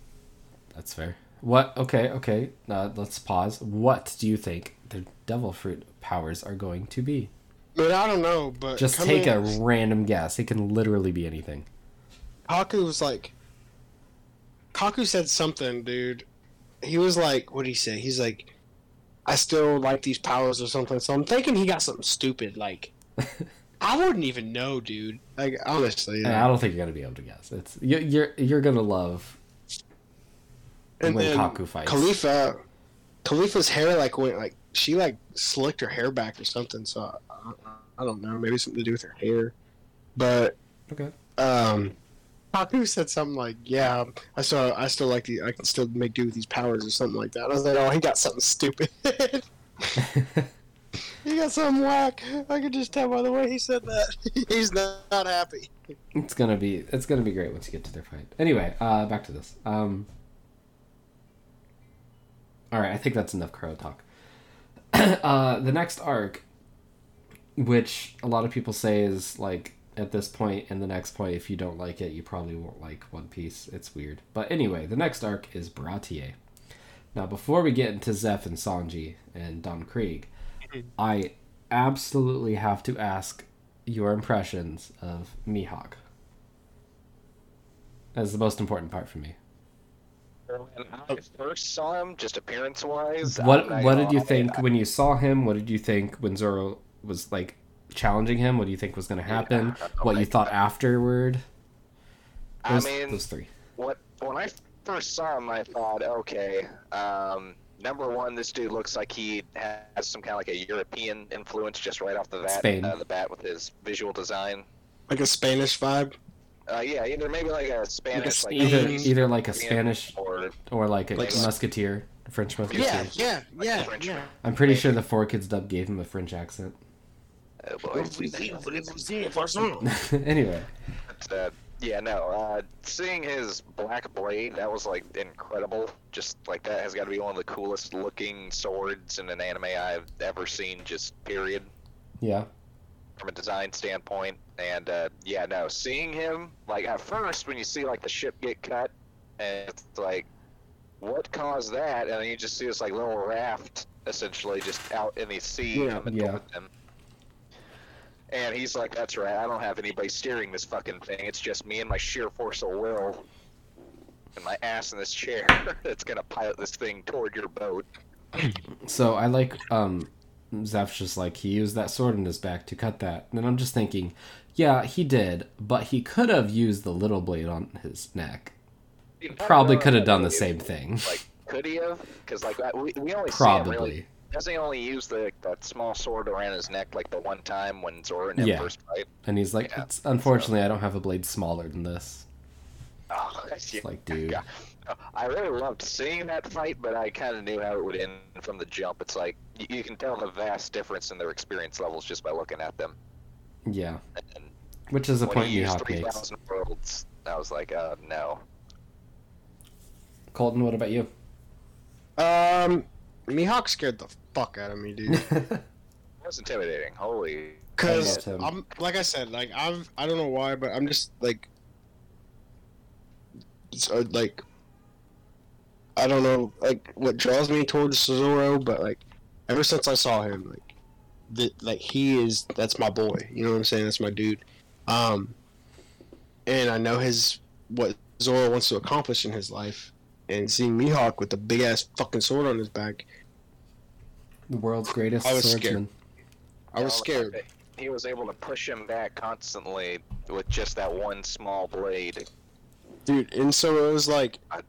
That's fair. What? Okay, okay. Uh, let's pause. What do you think the Devil Fruit powers are going to be? But I don't know, but Just coming- take a random guess. It can literally be anything. Kaku was like, Kaku said something, dude. He was like, what did he say? He's like, I still like these powers or something. So I'm thinking he got something stupid. Like, I wouldn't even know, dude. Like, honestly. And I don't think you're gonna be able to guess. It's you, you're you're gonna love And when then Kaku fights. Kalifa, Kalifa's hair like went like she like slicked her hair back or something. So I, I don't know, maybe something to do with her hair. But Okay. um, Kaku said something like, "Yeah, I still I still like the I can still make do with these powers or something like that." I was like, "Oh, he got something stupid. he got something whack." I could just tell by the way he said that he's not, not happy. it's gonna be it's gonna be great once you get to their fight. Anyway, uh, back to this. Um, all right, I think that's enough crow talk. uh, the next arc, which a lot of people say is like at this point and the next point, if you don't like it, you probably won't like One Piece. It's weird, but anyway, the next arc is Baratie. Now, before we get into Zeff and Sanji and Don Krieg, mm-hmm. I absolutely have to ask your impressions of Mihawk. That's the most important part for me. When I first saw him, just appearance-wise, What What did you think when you saw him? What did you think when Zoro was like challenging him? What do you think was going to happen? Yeah, what you thought that. afterward? I mean, those three. what when I first saw him, I thought, okay, um, number one, this dude looks like he has some kind of like a European influence just right off the bat. Spain. Uh, the bat with his visual design. Like a Spanish vibe. Uh, yeah, either maybe like a Spanish, like, Either Spain, either like a Spanish or or like a Like- musketeer, a French musketeer. Yeah, yeah, yeah, French. yeah. I'm pretty sure the four kids dub gave him a French accent. Boy, anyway, But, uh, yeah, no. Uh, seeing his black blade, that was like incredible. Just like that has got to be one of the coolest looking swords in an anime I've ever seen. Just period. yeah, from a design standpoint. And uh, yeah, no, seeing him like at first when you see like the ship get cut, and it's like, what caused that? And then you just see this like little raft essentially just out in the sea Yeah, coming yeah. towards him. And he's like, "That's right. I don't have anybody steering this fucking thing. It's just me and my sheer force of will, and my ass in this chair that's gonna pilot this thing toward your boat." so I like um Zeph's just like he used that sword in his back to cut that, and I'm just thinking, yeah, he did, but he could have used the little blade on his neck. Probably could have done the same thing. Like, could he have? Because like we, we only see him really Probably. Doesn't he only use the that small sword around his neck like the one time when Zoro and him Yeah. first fight? And he's like, Yeah. it's, unfortunately, I don't have a blade smaller than this. Oh, It's yeah. like, dude. Yeah. I really loved seeing that fight, but I kind of knew how it would end from the jump. It's like you, you can tell the vast difference in their experience levels just by looking at them. Yeah. And Which is a point you have Mihawk makes. worlds, I was like, uh, no. Colton, what about you? Um, Mihawk scared the fuck out of me, dude. It was intimidating. Holy. Cause I I'm like I said, like I've I don't know why, but I'm just like, it's, uh, like I don't know, like what draws me towards Zoro, but like ever since I saw him, like that, like he is that's my boy. You know what I'm saying? That's my dude. Um, and I know his what Zoro wants to accomplish in his life, and seeing Mihawk with the big ass fucking sword on his back, The world's greatest I was swordsman. I was scared. He was able to push him back constantly with just that one small blade. dude. And so it was like, I-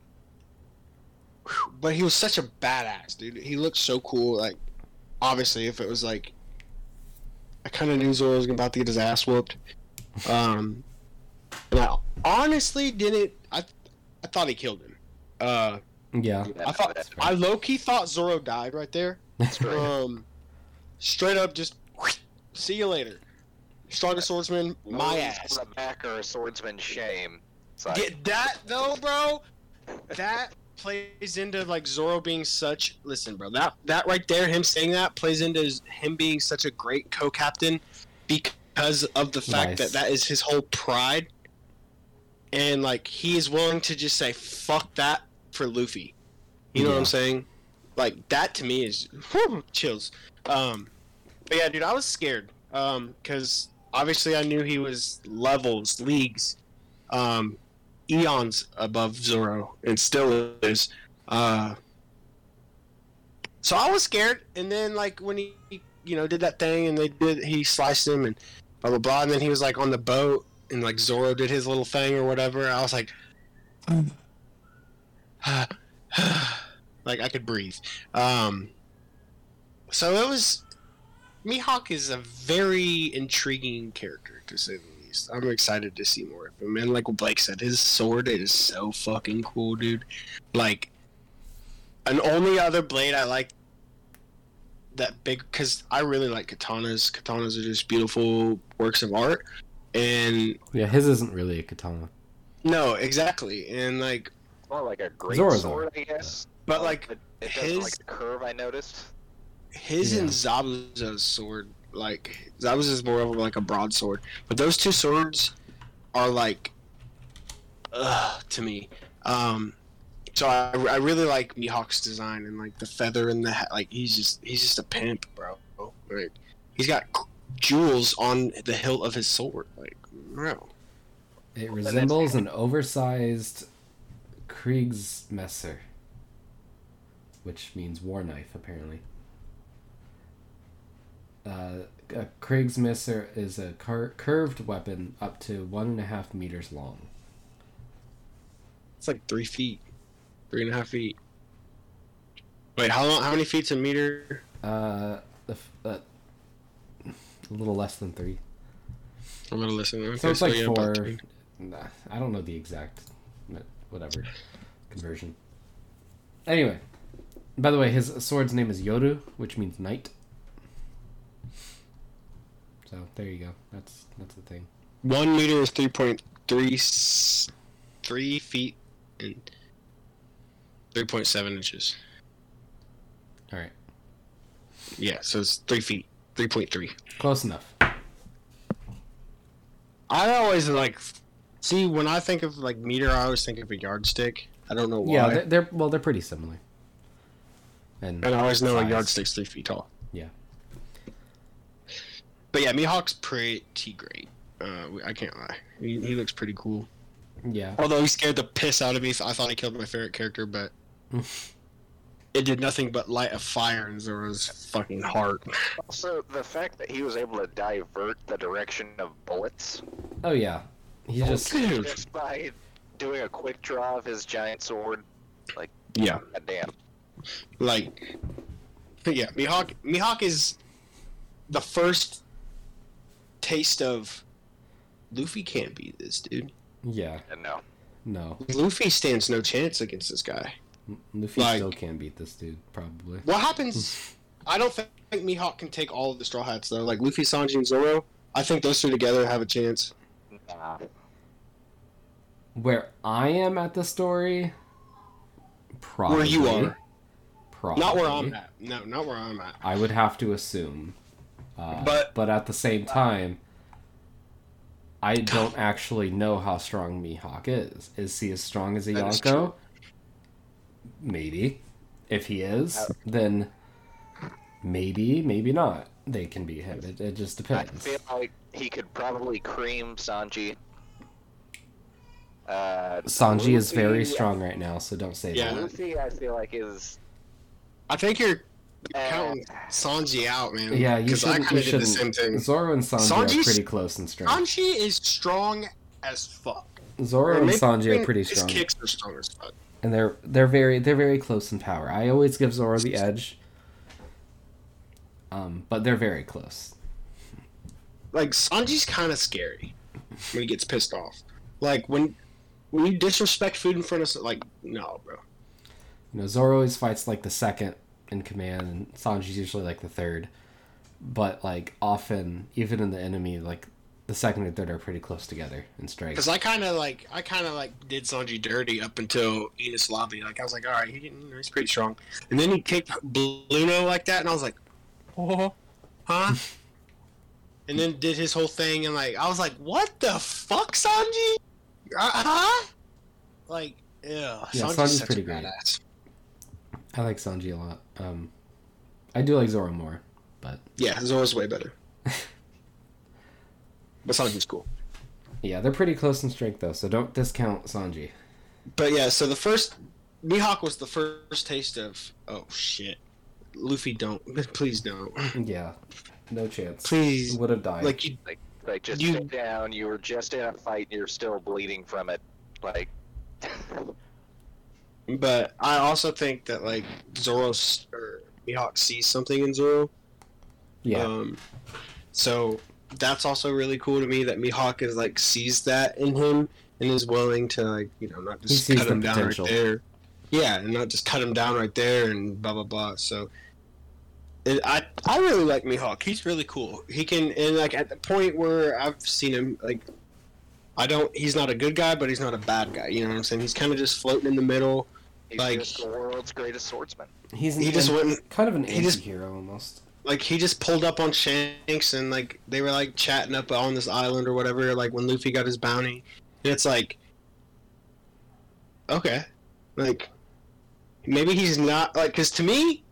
but he was such a badass, dude. He looked so cool. Like, obviously, if it was like, I kind of knew Zoro was about to get his ass whooped. Um, and I honestly didn't. I, I thought he killed him. Uh, Yeah. I thought I low key thought Zoro died right there. Straight up. Um, straight up, just see you later. Strongest swordsman, my Wounds ass. on The back are a swordsman's shame. Like, Get that though, bro. That plays into like Zoro being such. Listen, bro. That that right there, him saying that plays into him being such a great co-captain because of the fact Nice. that that is his whole pride, and like he is willing to just say fuck that for Luffy. You know what I'm saying? Like that to me is whew, chills. Um, but yeah, dude, I was scared. Um, because obviously I knew he was levels, leagues, um, eons above Zoro, and still is. Uh, so I was scared, and then like when he, you know, did that thing, and they did, he sliced him, and blah blah blah, and then he was like on the boat, and like Zoro did his little thing or whatever. I was like, like I could breathe. Um, so it was. Mihawk is a very intriguing character to say the least. I'm excited to see more of him. And like what Blake said, his sword is so fucking cool, dude. Like, an only other blade I like that big because I really like katanas. Katanas are just beautiful works of art, and Yeah, his isn't really a katana. no, exactly, and like, more like a great Zoro's sword, I guess. But like it, it does his- like a curve I noticed. his Yeah. and Zabuza's sword, like Zabuza's is more of like a broadsword, but those two swords are like, ugh, to me, um, So I, I really like Mihawk's design and like the feather and the hat. Like he's just he's just a pimp, bro. Like he's got jewels on the hilt of his sword. Like bro. It resembles an oversized Kriegsmesser, which means war knife, apparently. Uh, a Kriegsmesser is a cur- curved weapon up to one and a half meters long. It's like three feet, three and a half feet. Wait, how long? How many feet's a meter? Uh, the uh, a little less than three. I'm gonna listen. Okay, So it's like four. Nah, I don't know the exact, whatever, conversion. Anyway, by the way, his sword's name is Yoru, which means night. So there you go. That's that's the thing. One meter is three point three three feet and three point seven inches. All right, Yeah, so it's three feet, three point three. close enough. I always like see when I think of like meter, I always think of a yardstick. I don't know why. Yeah, they're, they're well, they're pretty similar. And and I always know a size. yardstick's three feet tall. Yeah. But yeah, Mihawk's pretty great. Uh, I can't lie. He, he looks pretty cool. Yeah, Although he scared the piss out of me, I thought he killed my favorite character, but it did nothing but light a fire in Zoro's fucking heart. Also, the fact that he was able to divert the direction of bullets oh yeah, he just just by doing a quick draw of his giant sword. Like yeah. God damn. Like, yeah, Mihawk. Mihawk is the first taste of Luffy can't beat this dude. yeah And no. no. Luffy stands no chance against this guy. Luffy Like- still can't beat this dude probably. What happens? I don't think Mihawk can take all of the Straw Hats though. Like Luffy, Sanji, and Zoro. I think those two together have a chance. Nah. Where I am at the story, probably. Where you are, Probably. not where I'm at. No, not where I'm at. I would have to assume. Uh, But- but at the same time, I don't actually know how strong Mihawk is. Is he as strong as a Yonko? Maybe. If he is, then maybe, maybe not. They can be him. It, it just depends. I feel like he could probably cream Sanji. Uh, Sanji is very Luffy- strong right now, so don't say Yeah. that. Luffy, I feel like is I think you're uh, counting Sanji out, man. Yeah, you 'Cause I shouldn't. kind You of did the same shouldn't. thing. Zoro and Sanji are pretty close in strength. Sanji is strong as fuck. Zoro and Maybe Sanji are pretty strong. His strong. kicks are strong as fuck. and they're they're very they're very close in power. I always give Zoro the edge. Um, but they're very close. Like Sanji's kind of scary when he gets pissed off. Like when when you disrespect food in front of like no, bro. You know, Zoro always fights like the second in command, and Sanji's usually like the third. But like often, even in the enemy, like the second and third are pretty close together in strength. Because I kind of like I kind of like did Sanji dirty up until Enies Lobby. Like I was like, all right, he didn't, he's pretty strong. And then he kicked Blueno like that, and I was like, oh, huh? and then did his whole thing, and like I was like, what the fuck, Sanji? Uh, huh? Like, yeah, Yeah, Sanji's, Sanji's pretty badass. I like Sanji a lot. Um, I do like Zoro more, but Yeah, Zoro's way better. but Sanji's cool. yeah, they're pretty close in strength though. So don't discount Sanji. But yeah, so the first Mihawk was the first taste of oh shit. Luffy don't please don't. Yeah, no chance. Please would have died. like you like like just You- sit down. You were just in a fight. and You're still bleeding from it. Like, but I also think that like Zoro or Mihawk sees something in Zoro. yeah, Um so that's also really cool to me that Mihawk is like sees that in him and is willing to like, you know, not just cut him down potential. right there. Yeah, and not just cut him down right there and blah blah blah. So it, I I really like Mihawk. He's really cool. He can and like at the point where I've seen him like I don't he's not a good guy, but he's not a bad guy. You know what I'm saying? He's kind of just floating in the middle. He's Like- just the world's greatest swordsman. he's He just an- wouldn't kind of an he just- anti-hero almost. like he just pulled up on Shanks and like they were like chatting up on this island or whatever. Like when Luffy got his bounty, and it's like, okay, like maybe he's not like because to me,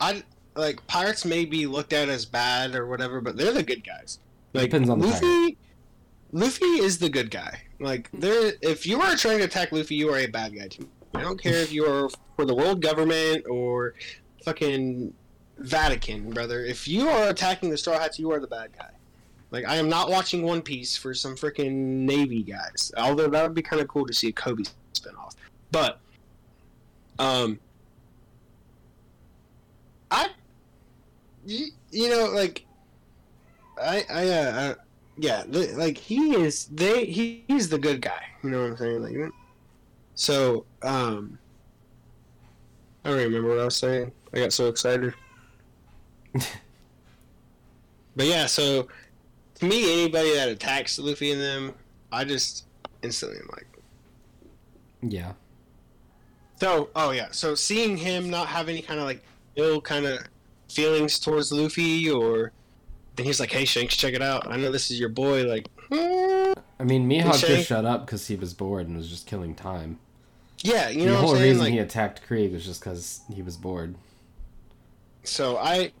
I like pirates may be looked at as bad or whatever, but they're the good guys. Like Depends on the Luffy. Luffy is the good guy. Like there, if you are trying to attack Luffy, you are a bad guy to me. I don't care if you are for the world government or fucking Vatican, brother. If you are attacking the Straw Hats, you are the bad guy. Like I am not watching One Piece for some freaking Navy guys. Although that would be kind of cool to see a Koby spinoff. But, um, I, you, you know, like, I, I, uh, uh yeah, like he is. They, he, he's the good guy. You know what I'm saying? Like, so, um, I don't remember what I was saying. I got so excited. but yeah, so to me, anybody that attacks Luffy and them, I just instantly am like. Yeah. So, oh yeah, so seeing him not have any kind of like ill kind of feelings towards Luffy, or then he's like, "Hey Shanks, check it out. I know this is your boy." Like, hmm. I mean, Mihawk just shut up because he was bored and was just killing time. Yeah, you know the whole what I'm reason Like, he attacked Krieg was just because he was bored. so I,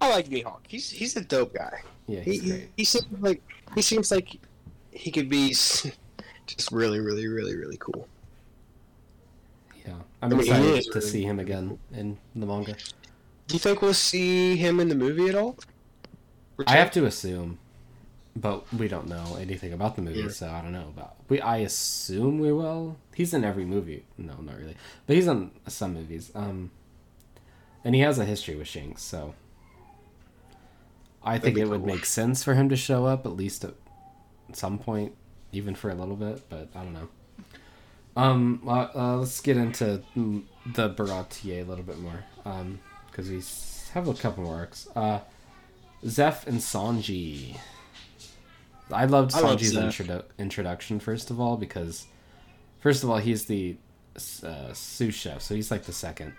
I like Mihawk. He's he's a dope guy. Yeah, He, he's he, great. he seems like he seems like he could be just really, really, really, really cool. Yeah, I'm I mean, excited to really- see him again in the manga. Do you think we'll see him in the movie at all? I have to assume, but we don't know anything about the movie, Yeah. so I don't know about. We I assume we will. He's in every movie. No, not really, but he's in some movies. Um, and he has a history with Shanks, so I think it would make sense for him to show up at least at some point, even for a little bit. But I don't know. Um, uh, uh, let's get into the Baratie a little bit more, um, because we have a couple more arcs. Uh, Zeff and Sanji. I loved I love Sanji's Zeff. introdu- introduction first of all because, first of all, he's the uh, sous chef, so he's like the second.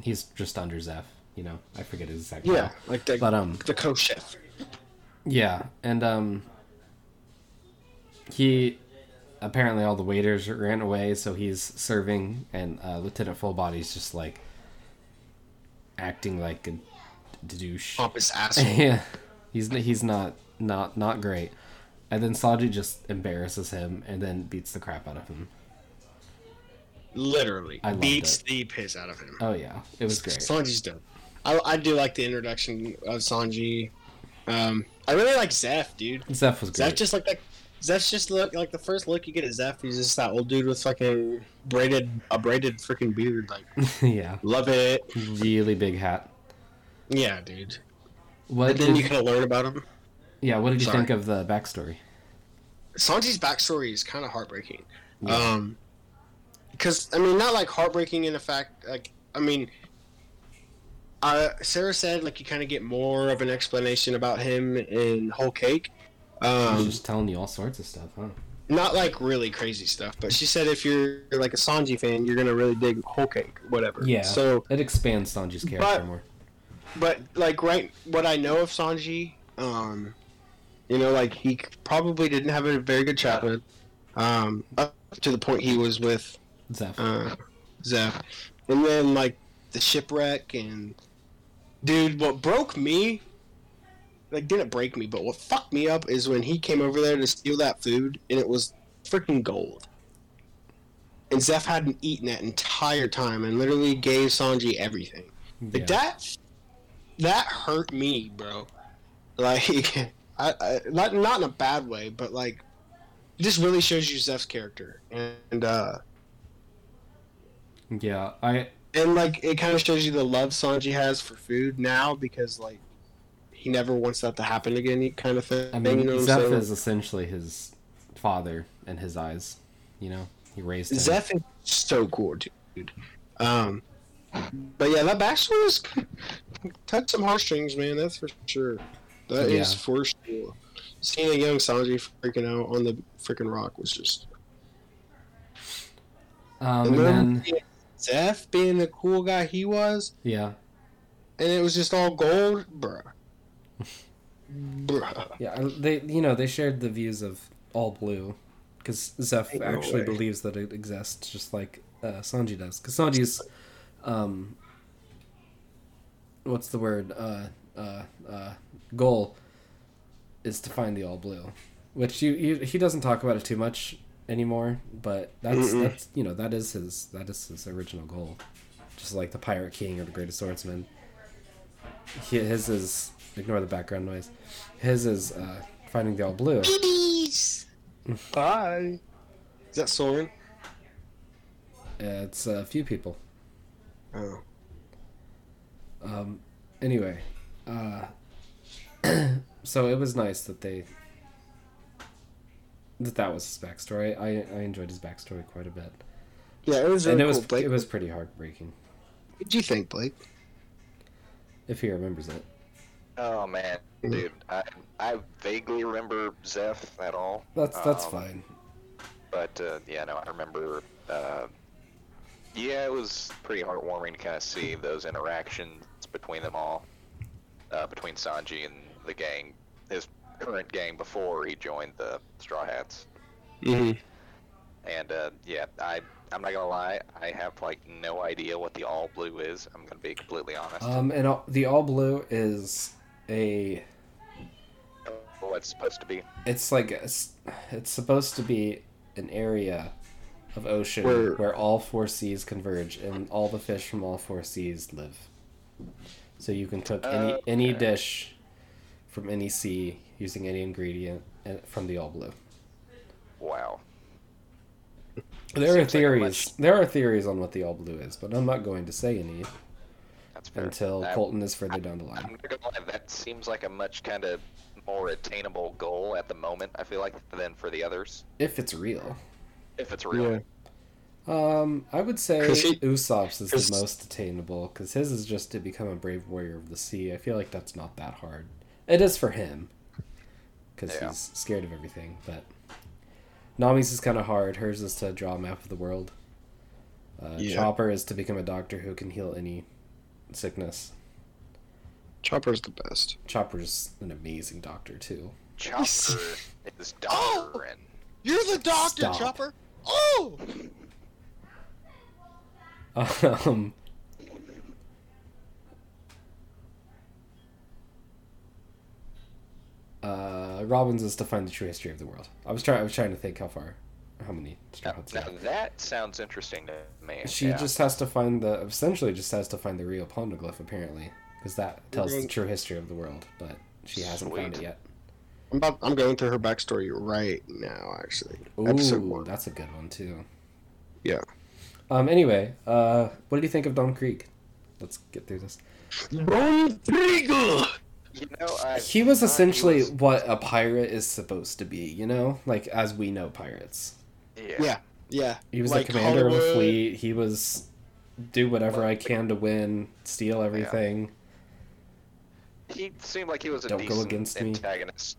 He's just under Zeff, you know. I forget his exact. Yeah, title. like the but um, the co-chef. yeah, and um, he apparently all the waiters ran away, so he's serving, and uh, Lieutenant Fullbody's just like acting like a douche. Pompous asshole. yeah, he's he's not not not great. And then Sanji just embarrasses him and then beats the crap out of him. Literally beats it. the piss out of him. Oh yeah, it was great. Sanji's dope. I, I do like the introduction of Sanji. Um, I really like Zeff, dude. Zeff was Zeff just like that. Zeff's just look like the first look you get at Zeff. He's just that old dude with fucking braided a braided freaking beard. Like, yeah, love it. really big hat. Yeah, dude. What And then did, you kind of learn about him. Yeah, what did you Sorry. think of the backstory? Sanji's backstory is kind of heartbreaking. Yeah. Um, because I mean, not like heartbreaking in the fact, like I mean, uh, Sarah said like you kind of get more of an explanation about him in Whole Cake. Um, just telling you all sorts of stuff, huh? not like really crazy stuff, but she said if you're like a Sanji fan, you're gonna really dig Whole Cake, whatever. Yeah. So, It expands Sanji's character But- more. but like right, what I know of Sanji, um, you know, like he probably didn't have a very good childhood, um, up to the point he was with Zeff. uh, Zeff. And then like the shipwreck and dude, what broke me, like didn't break me, but what fucked me up is when he came over there to steal that food and it was freaking gold. And Zeff hadn't eaten that entire time and literally gave Sanji everything. Like that, that hurt me, bro. Like, I, I not not in a bad way, but like, this really shows you Zeff's character and uh yeah, I and like it kind of shows you the love Sanji has for food now because like he never wants that to happen again, kind of thing. I mean you know Zeff saying? is essentially his father in his eyes. You know, he raised him. Zeff is so cool, dude. Um, but yeah, that backstory is touched some heartstrings, man. That's for sure. That is Yeah. for sure. Seeing a young Sanji freaking out on the freaking rock was just. Um, And and then Zeff being the cool guy he was, yeah, and it was just all gold, bruh. bruh. yeah, they you know they shared the views of all blue, because Zeff Ain't actually way. believes that it exists, just like uh, Sanji does, because Sanji's, um, what's the word? Uh, uh, uh, goal is to find the all blue, which you, you he doesn't talk about it too much anymore, but that's Mm-mm. that's you know that is his that is his original goal, just like the pirate king or the greatest swordsman. He, his is ignore the background noise. His is uh, finding the all blue. Babies. Bye. Is that Soren? It's a few people. Oh. Um, anyway, uh, so it was nice that they that that was his backstory. I I enjoyed his backstory quite a bit, Yeah, it was and really it was cool. Blake, it was pretty heartbreaking what do you think, Blake? if he remembers it. Oh man, Mhm. dude, I I vaguely remember Zeff at all. That's that's Um, fine. But uh, yeah, no, I remember. Uh, yeah, it was pretty heartwarming to kind of see those interactions between them all, uh, between Sanji and the gang, his current gang before he joined the Straw Hats. Mm-hmm. And uh, yeah, I I'm not gonna lie, I have like no idea what the all blue is. I'm gonna be completely honest. Um, and all, the all blue is a what it's supposed to be. it's like a s it's supposed to be an area of ocean Where- where all four seas converge and all the fish from all four seas live. So you can cook any any Okay. dish from any sea using any ingredient uh, from the all blue. Wow. There are Seems like theories. much- There are theories on what the all blue is, but I'm not going to say any until I- Colton is further down the I'm line. gonna lie, that seems like a much kind of more attainable goal at the moment. I feel like than for the others, If it's real. if it's real. Yeah. Um, I would say he- Usopp's is 'cause- the most attainable because his is just to become a brave warrior of the sea. I feel like that's not that hard. It is for him because Yeah. he's scared of everything. But Nami's is kind of hard. Hers is to draw a map of the world. Uh, Yeah. Chopper is to become a doctor who can heal any sickness. Chopper's the best. Chopper's an amazing doctor too. Chopper is Doctor Oh! You're the doctor, Stop. Chopper. Oh. Um, uh, Robin's is to find the true history of the world. I was trying. I was trying to think how far, how many straw now, hats. now that sounds interesting to me. She yeah. just has to find the. Essentially, just has to find the real poneglyph apparently, because that tells the true history of the world. But she hasn't found it yet. I'm about. I'm going through her backstory right now. Actually, Ooh, episode one. that's a good one too. Yeah. Um. Anyway, uh, what did you think of Don Krieg? Let's get through this. Don Bontrigo. You know, I he was thought he essentially was- what a pirate is supposed to be, you know, like as we know pirates. yeah. Yeah. Yeah. He was Like the commander of a fleet. He was do whatever I can to win, steal everything. He seemed like he was a Don't go decent against me. antagonist.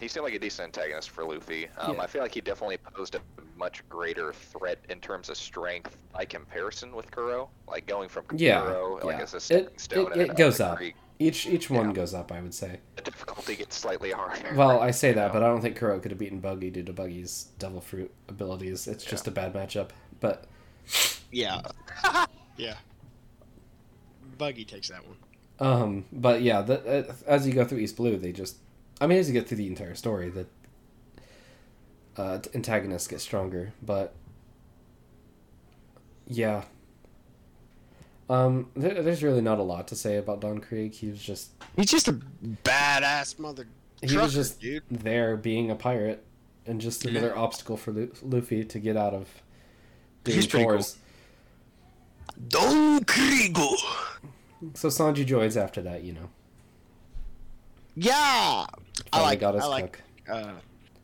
He seemed like a decent antagonist for Luffy. Um, Yeah. I feel like he definitely posed a much greater threat in terms of strength by comparison with Kuro. Like going from Yeah, Kuro like yeah. as a stepping It- stone. it- and it goes Elder up. Creek, Each each one Yeah. goes up, I would say. The difficulty gets slightly harder. Well, I say that, Yeah. but I don't think Kuro could have beaten Buggy due to Buggy's devil fruit abilities. It's just a bad matchup. But Yeah. yeah. Buggy takes that one. um, but yeah, the, uh, as you go through East Blue, they just, I mean, as you get through the entire story, the uh, antagonists get stronger. But yeah, um, there, there's really not a lot to say about Don Krieg. He was just He's just a badass mother. he trucker, was just dude. there being a pirate and just Yeah. another obstacle for Luffy to get out of He's pretty cool. Don Kriego. So Sanji joins after that, you know. Yeah. I like. got his I like. cook. Uh,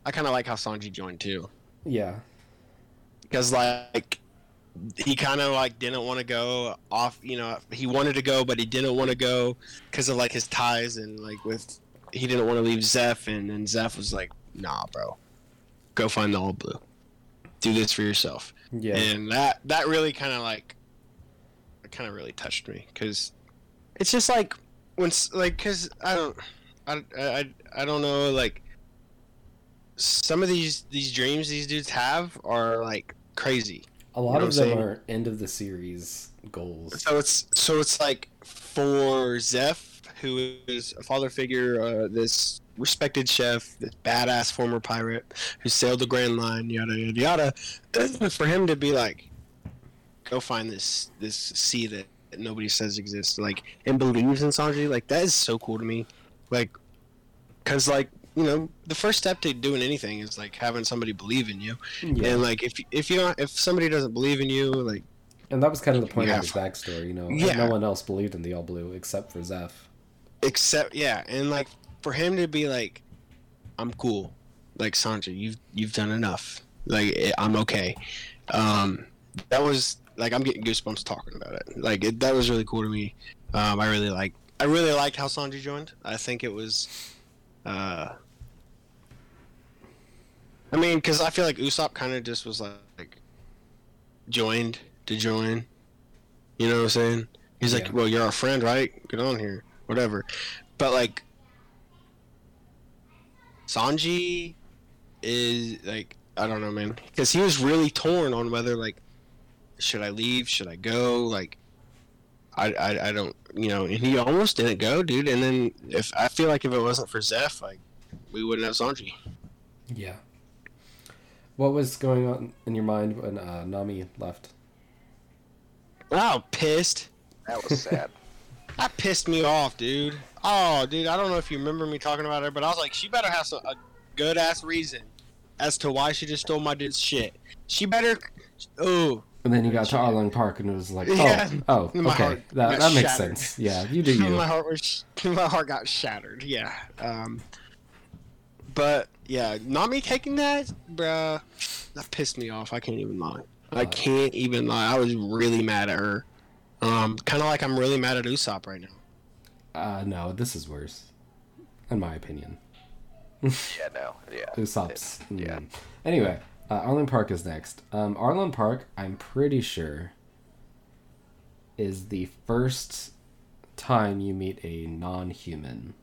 I kind of like how Sanji joined too, Yeah. because like he kind of like didn't want to go off. You know, he wanted to go, but he didn't want to go because of like his ties and like with he didn't want to leave Zeff, and then Zeff was like, "Nah, bro, go find the all blue. Do this for yourself." Yeah. and that that really kind of like kind of really touched me because it's just like when like because I don't I, I I don't know like some of these these dreams these dudes have are like crazy A lot know of them are end of the series goals. So it's so it's like for Zeff, who is a father figure, uh, this respected chef, this badass former pirate who sailed the Grand Line, yada yada yada. For him to be like, go find this this sea that nobody says exists, like and believes in Sanji, like that is so cool to me, like, cause like you know the first step to doing anything is like having somebody believe in you, Yeah. and like if if you don't if somebody doesn't believe in you, like And that was kind of the point Yeah. of his backstory, you know. Yeah. No one else believed in the All Blue except for Zeff. except yeah and like for him to be like i'm cool like sanji you've you've done enough like eh, i'm okay um that was like i'm getting goosebumps talking about it like it, that was really cool to me um i really like i really liked how sanji joined i think it was uh i mean because i feel like usopp kind of just was like, like joined to join you know what i'm saying he's like Yeah. well you're our friend right get on here whatever. But like Sanji is like I don't know, man, because he was really torn on whether like should I leave, should I go, like I, I I don't you know, and he almost didn't go, dude. And then if I feel like if it wasn't for Zeff, like we wouldn't have Sanji. Yeah. What was going on in your mind when uh, Nami left? Wow, pissed. That was sad. That pissed me off, dude. Oh, dude, I don't know if you remember me talking about her, but I was like, she better have some, a good ass reason as to why she just stole my dude's shit. She better. Oh, And then you got to Arlong Park and it was like, oh, Yeah. oh, okay, that, that makes shattered. sense. Yeah, you do you. my heart was, my heart got shattered. Yeah. Um. But yeah, Nami taking that, bruh, that pissed me off. I can't even lie. I can't even lie. I was really mad at her. Um, kind of like I'm really mad at Usopp right now. Uh, no, this is worse, in my opinion. yeah, no, yeah. Usopp's. yeah. mm. Anyway, uh, Arlong Park is next. Um, Arlong Park, I'm pretty sure, is the first time you meet a non-human.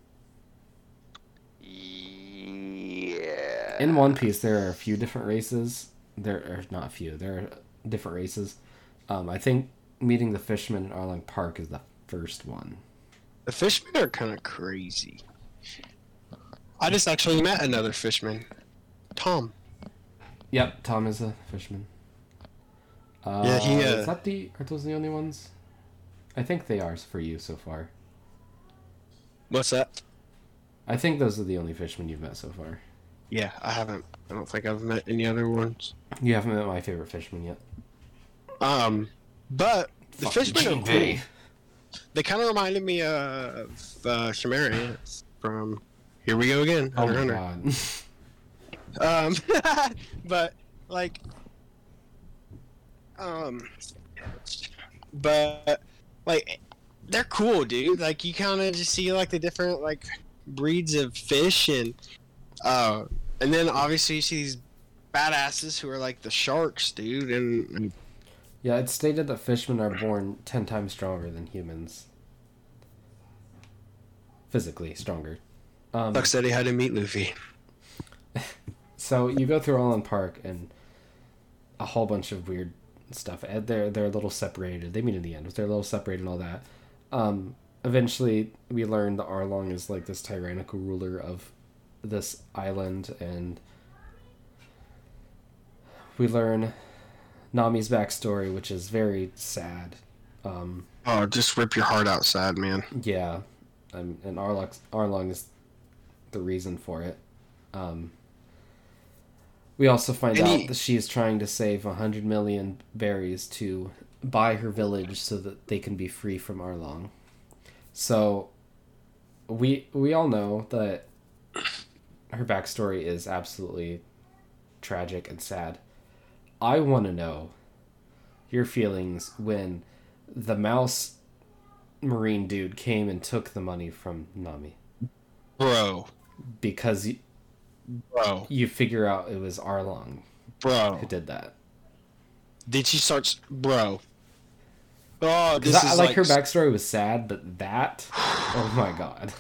Yeah. In One Piece, there are a few different races. There are not a few. There are different races. Um, I think meeting the fisherman in Arlong Park is the first one. The fishmen are kind of crazy. I just actually met another fishman, Tom. Yep, Tom is a fishman. Uh, Yeah, he, uh, is that the? Are those the only ones? I think they are for you so far. What's that? I think those are the only fishermen you've met so far. Yeah, I haven't. I don't think I've met any other ones. You haven't met my favorite fisherman yet. Um, but the Fucking fishmen are Jinbei. cool. They kind of reminded me of uh, Chimera ants from Here We Go Again. Oh Hunter my x god. Um, but like, um, but like, they're cool, dude. Like, you kind of just see like the different like breeds of fish, and uh, and then obviously you see these badasses who are like the sharks, dude, and, and Yeah, it's stated that fishmen are born ten times stronger than humans. Physically stronger. Um, Buck said he had to meet Luffy. so you go through Arlong Park and a whole bunch of weird stuff. And They're they're a little separated. They meet in the end. They're a little separated and all that. Um, eventually, we learn that Arlong is like this tyrannical ruler of this island, and we learn Nami's backstory, which is very sad. Um, Oh, just rip your heart out, sad man. yeah, um, and Arlong Arlong is the reason for it. Um, we also find And out he- that she is trying to save a hundred million berries to buy her village so that they can be free from Arlong. So, we we all know that her backstory is absolutely tragic and sad. I want to know your feelings when the mouse marine dude came and took the money from Nami Bro, because you, bro, you figure out it was Arlong bro. who did that. Did she start? Bro. Oh, this I, is like like her backstory was sad, but that, oh my god,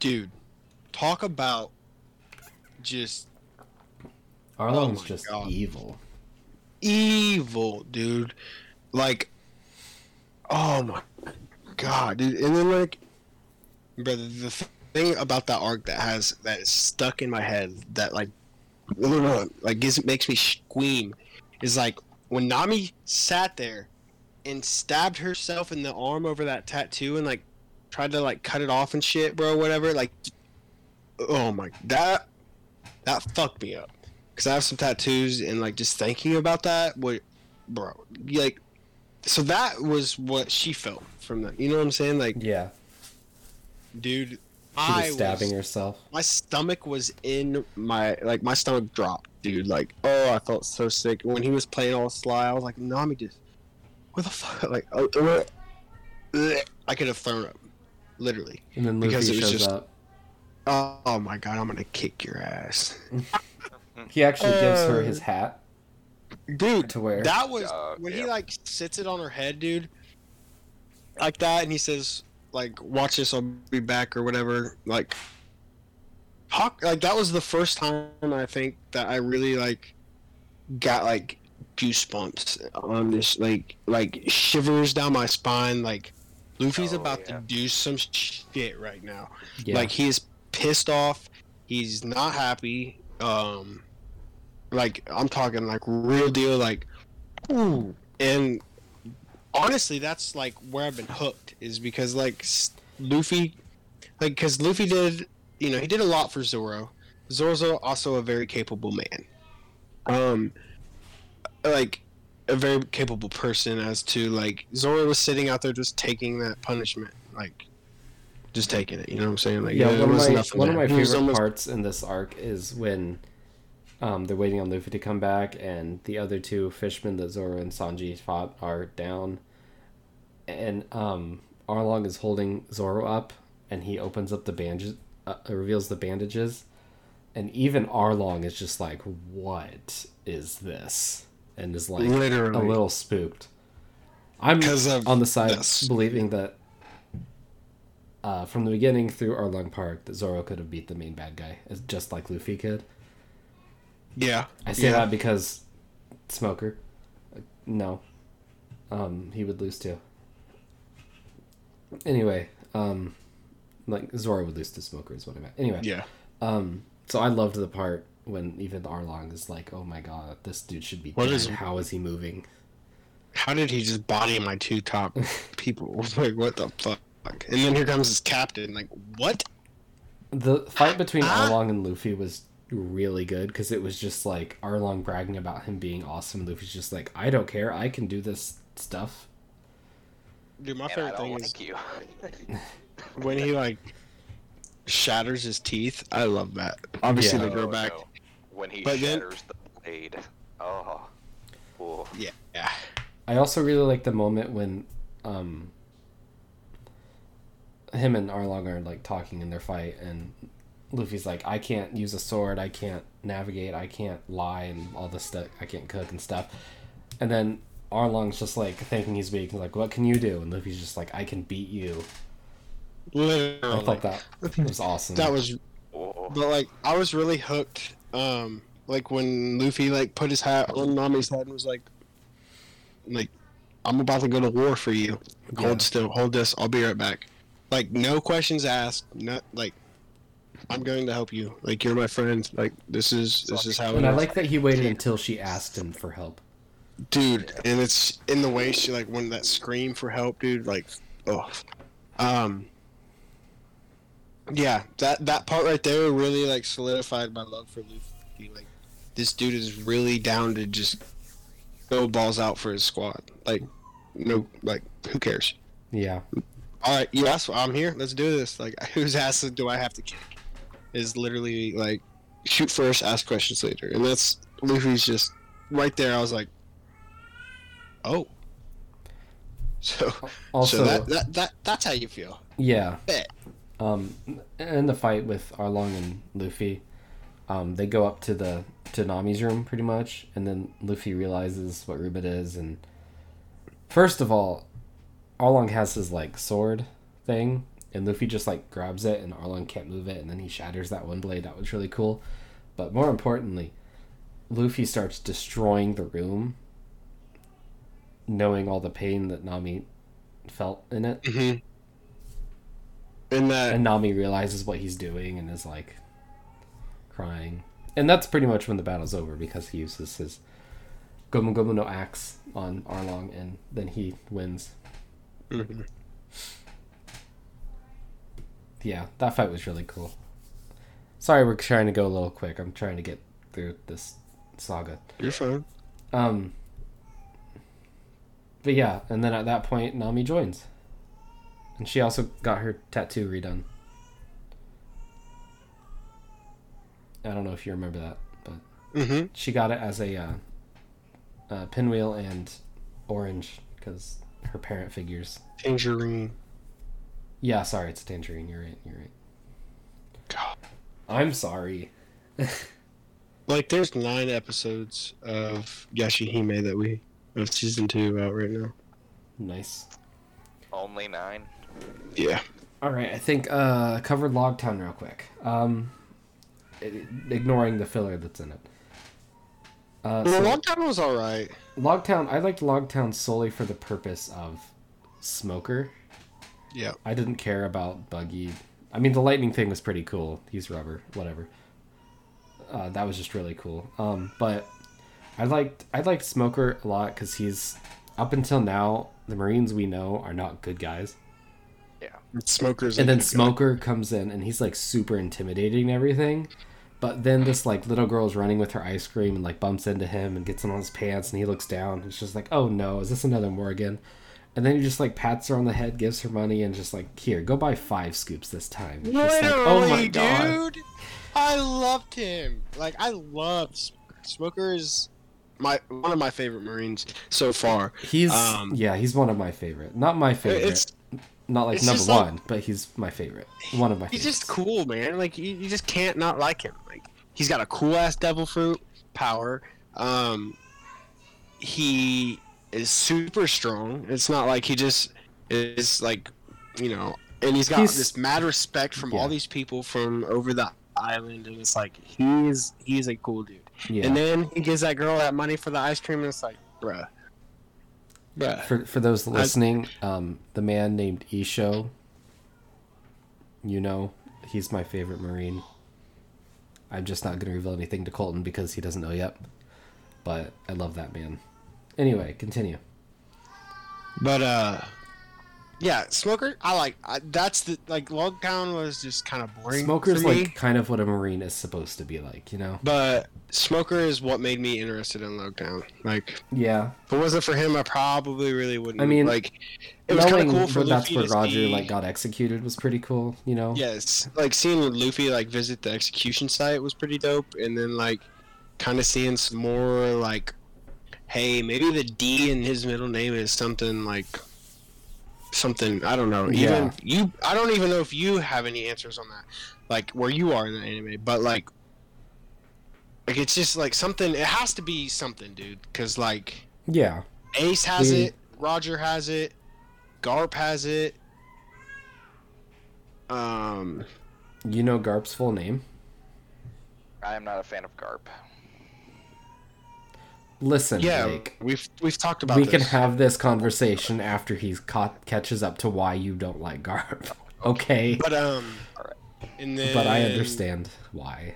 dude. Talk about just Arlong's Oh just God. evil. evil, dude. Like, oh my god, dude. And then like, brother, the thing about that arc that has that is stuck in my head that like, like gives makes me scream is like when Nami sat there and stabbed herself in the arm over that tattoo and like tried to like cut it off and shit, bro. Whatever. Like, oh my, that that fucked me up. Cause I have some tattoos and like just thinking about that, what, bro, like, so that was what she felt from that. You know what I'm saying? Like, Yeah. dude, She I was stabbing was, herself. my stomach was in my like my stomach dropped, dude. Like, oh, I felt so sick when he was playing all sly. I was like, Nami, just what the fuck? Like, oh, uh, ugh. I could have thrown up, literally. And then Because it was shows just- up. Oh, oh my god, I'm gonna kick your ass, He actually gives her Uh, his hat dude. to wear. That was Uh, when he like sits it on her head, dude. Like that, and he says, "Like, watch this, I'll be back" or whatever. Like, Hawk, like that was the first time I think that I really like got like goosebumps on this, like, like shivers down my spine. Like, Luffy's Oh, about yeah. to do some shit right now. yeah. Like he is pissed off. He's not happy. Um, like I'm talking like real deal. Like, ooh. And honestly, that's like where I've been hooked is because like Luffy, like because Luffy did, you know, he did a lot for Zoro. Zoro's also a very capable man. Um, like a very capable person as to like Zoro was sitting out there just taking that punishment, like just taking it. You know what I'm saying? Like yeah, there one of my one of my favorite almost- parts in this arc is when um, they're waiting on Luffy to come back, and the other two fishmen that Zoro and Sanji fought are down, and um, Arlong is holding Zoro up, and he opens up the bandages, uh, reveals the bandages, and even Arlong is just like, "What is this?" and is like Literally. a little spooked. I'm on the side this. believing that uh, from the beginning through Arlong Park that Zoro could have beat the main bad guy, as- just like Luffy could. Yeah. I say yeah. that because Smoker. uh, No, um, he would lose too. Anyway, um, like Zoro would lose to Smoker is what I meant. Anyway, Yeah. um, so I loved the part when even Arlong is like, "Oh my god, this dude should be What dead. is- How is he moving?" How did he just body my two top people? Like what the fuck? And then here comes his captain. Like what? The fight between Ah. Arlong and Luffy was really good because it was just like Arlong bragging about him being awesome. and Luffy's just like, I don't care. I can do this stuff. Dude, my And I favorite don't thing like is you. when he like shatters his teeth. I love that. Obviously Yeah. they grow Oh, back. no. When he But then- shatters the blade. Oh. Ooh. Yeah. Yeah. I also really like the moment when um him and Arlong are like talking in their fight and Luffy's like, I can't use a sword, I can't navigate, I can't lie and all this stuff I can't cook and stuff. And then Arlong's just like thinking he's weak and like, What can you do? And Luffy's just like, I can beat you. Literally. I thought that was awesome. that was But like I was really hooked. Um, like when Luffy like put his hat on Nami's head and was like, like, I'm about to go to war for you. Yeah. Hold still, hold this. I'll be right back. Like no questions asked. Not like, I'm going to help you. Like you're my friend. Like this is this is how it and I like that he waited until she asked him for help. dude. And it's in the way she like when that scream for help, dude. Like, oh, um, yeah. That that part right there really like solidified my love for Luffy. Like, this dude is really down to just go balls out for his squad. Like, no, like who cares? Yeah. All right, you asked. I'm here. Let's do this. Like, whose ass do I have to kick? Is literally like shoot first, ask questions later, and that's Luffy's just right there. I was like, oh. So, Also, so that, that that that's how you feel. yeah. Bet. Um, in the fight with Arlong and Luffy, um, they go up to the to Nami's room pretty much, and then Luffy realizes what room is. and first of all, Arlong has his like sword thing, and Luffy just like grabs it, and Arlong can't move it, and then he shatters that one blade. That was really cool, but more importantly, Luffy starts destroying the room knowing all the pain that Nami felt in it, Mm-hmm. And that and Nami realizes what he's doing and is like crying, and that's pretty much when the battle's over because he uses his Gomu Gomu no axe on Arlong, and then he wins. Mhm. Yeah, that fight was really cool. Sorry, we're trying to go a little quick. I'm trying to get through this saga. you're fine. Um, but yeah, and then at that point, Nami joins, and she also got her tattoo redone. I don't know if you remember that, but Mm-hmm. she got it as a uh, uh, pinwheel and orange because her parent figures. Tangerine. Yeah, sorry, it's a tangerine. You're right. You're right. God. I'm sorry. Like, there's nine episodes of Yashahime that we of season two out right now. Nice. Only nine. Yeah. All right, I think uh, covered Logtown real quick. Um, ignoring the filler that's in it. Uh, Well, so Logtown was all right. Logtown, I liked Logtown solely for the purpose of Smoker. Yeah. I didn't care about Buggy. I mean, the lightning thing was pretty cool. He's rubber, whatever. Uh, that was just really cool. Um, but I liked I liked Smoker a lot because he's up until now the Marines we know are not good guys. Smokers. and then Smoker comes in and he's like super intimidating and everything. But then this like little girl is running with her ice cream and like bumps into him and gets him on his pants and he looks down. It's just like, oh no, is this another Morgan? And then he just like pats her on the head, gives her money, and just like, here, go buy five scoops this time. It's just like, Literally, oh dude. I loved him. Like I loved Smoker. Smoker is my one of my favorite Marines so far. He's Um, yeah, he's one of my favorite. Not my favorite. It's not like it's number like- one, but he's my favorite. One of my. Favorite. He's favorites. just cool, man. Like you, you just can't not like him. Like he's got a cool ass devil fruit power. Um, he is super strong. It's not like he just is like, you know, and he's got He's- this mad respect from Yeah. all these people from over the island, and it's like he's he's a cool dude. Yeah. And then he gives that girl that money for the ice cream, and it's like, bruh, bruh. For for those listening, um, the man named Isho. You know, he's my favorite Marine. I'm just not going to reveal anything to Colton because he doesn't know yet. But I love that man. Anyway, continue. But uh, yeah, Smoker. I like. I, that's the like. Log Logtown was just kind of boring. Smoker's for me, like kind of what a Marine is supposed to be like, you know? But Smoker is what made me interested in Log Logtown. Like, Yeah. if it wasn't for him, I probably really wouldn't. I mean, like, it was kind of cool for that's Luffy where Roger see- like got executed was pretty cool, you know? Yes, like seeing Luffy like visit the execution site was pretty dope, and then like kind of seeing some more like, hey, maybe the D in his middle name is something like something I don't know. Even Yeah. you, I don't even know if you have any answers on that, like where you are in the anime, but like. Like it's just like something. It has to be something, dude. Cause like Yeah. Ace has We- it, Roger has it, Garp has it. Um, You know Garp's full name? I am not a fan of Garp. Listen, yeah, Blake. we've we've talked about. we this. can have this conversation after he's caught catches up to why you don't like Garp. Okay, but um, and then but I understand why.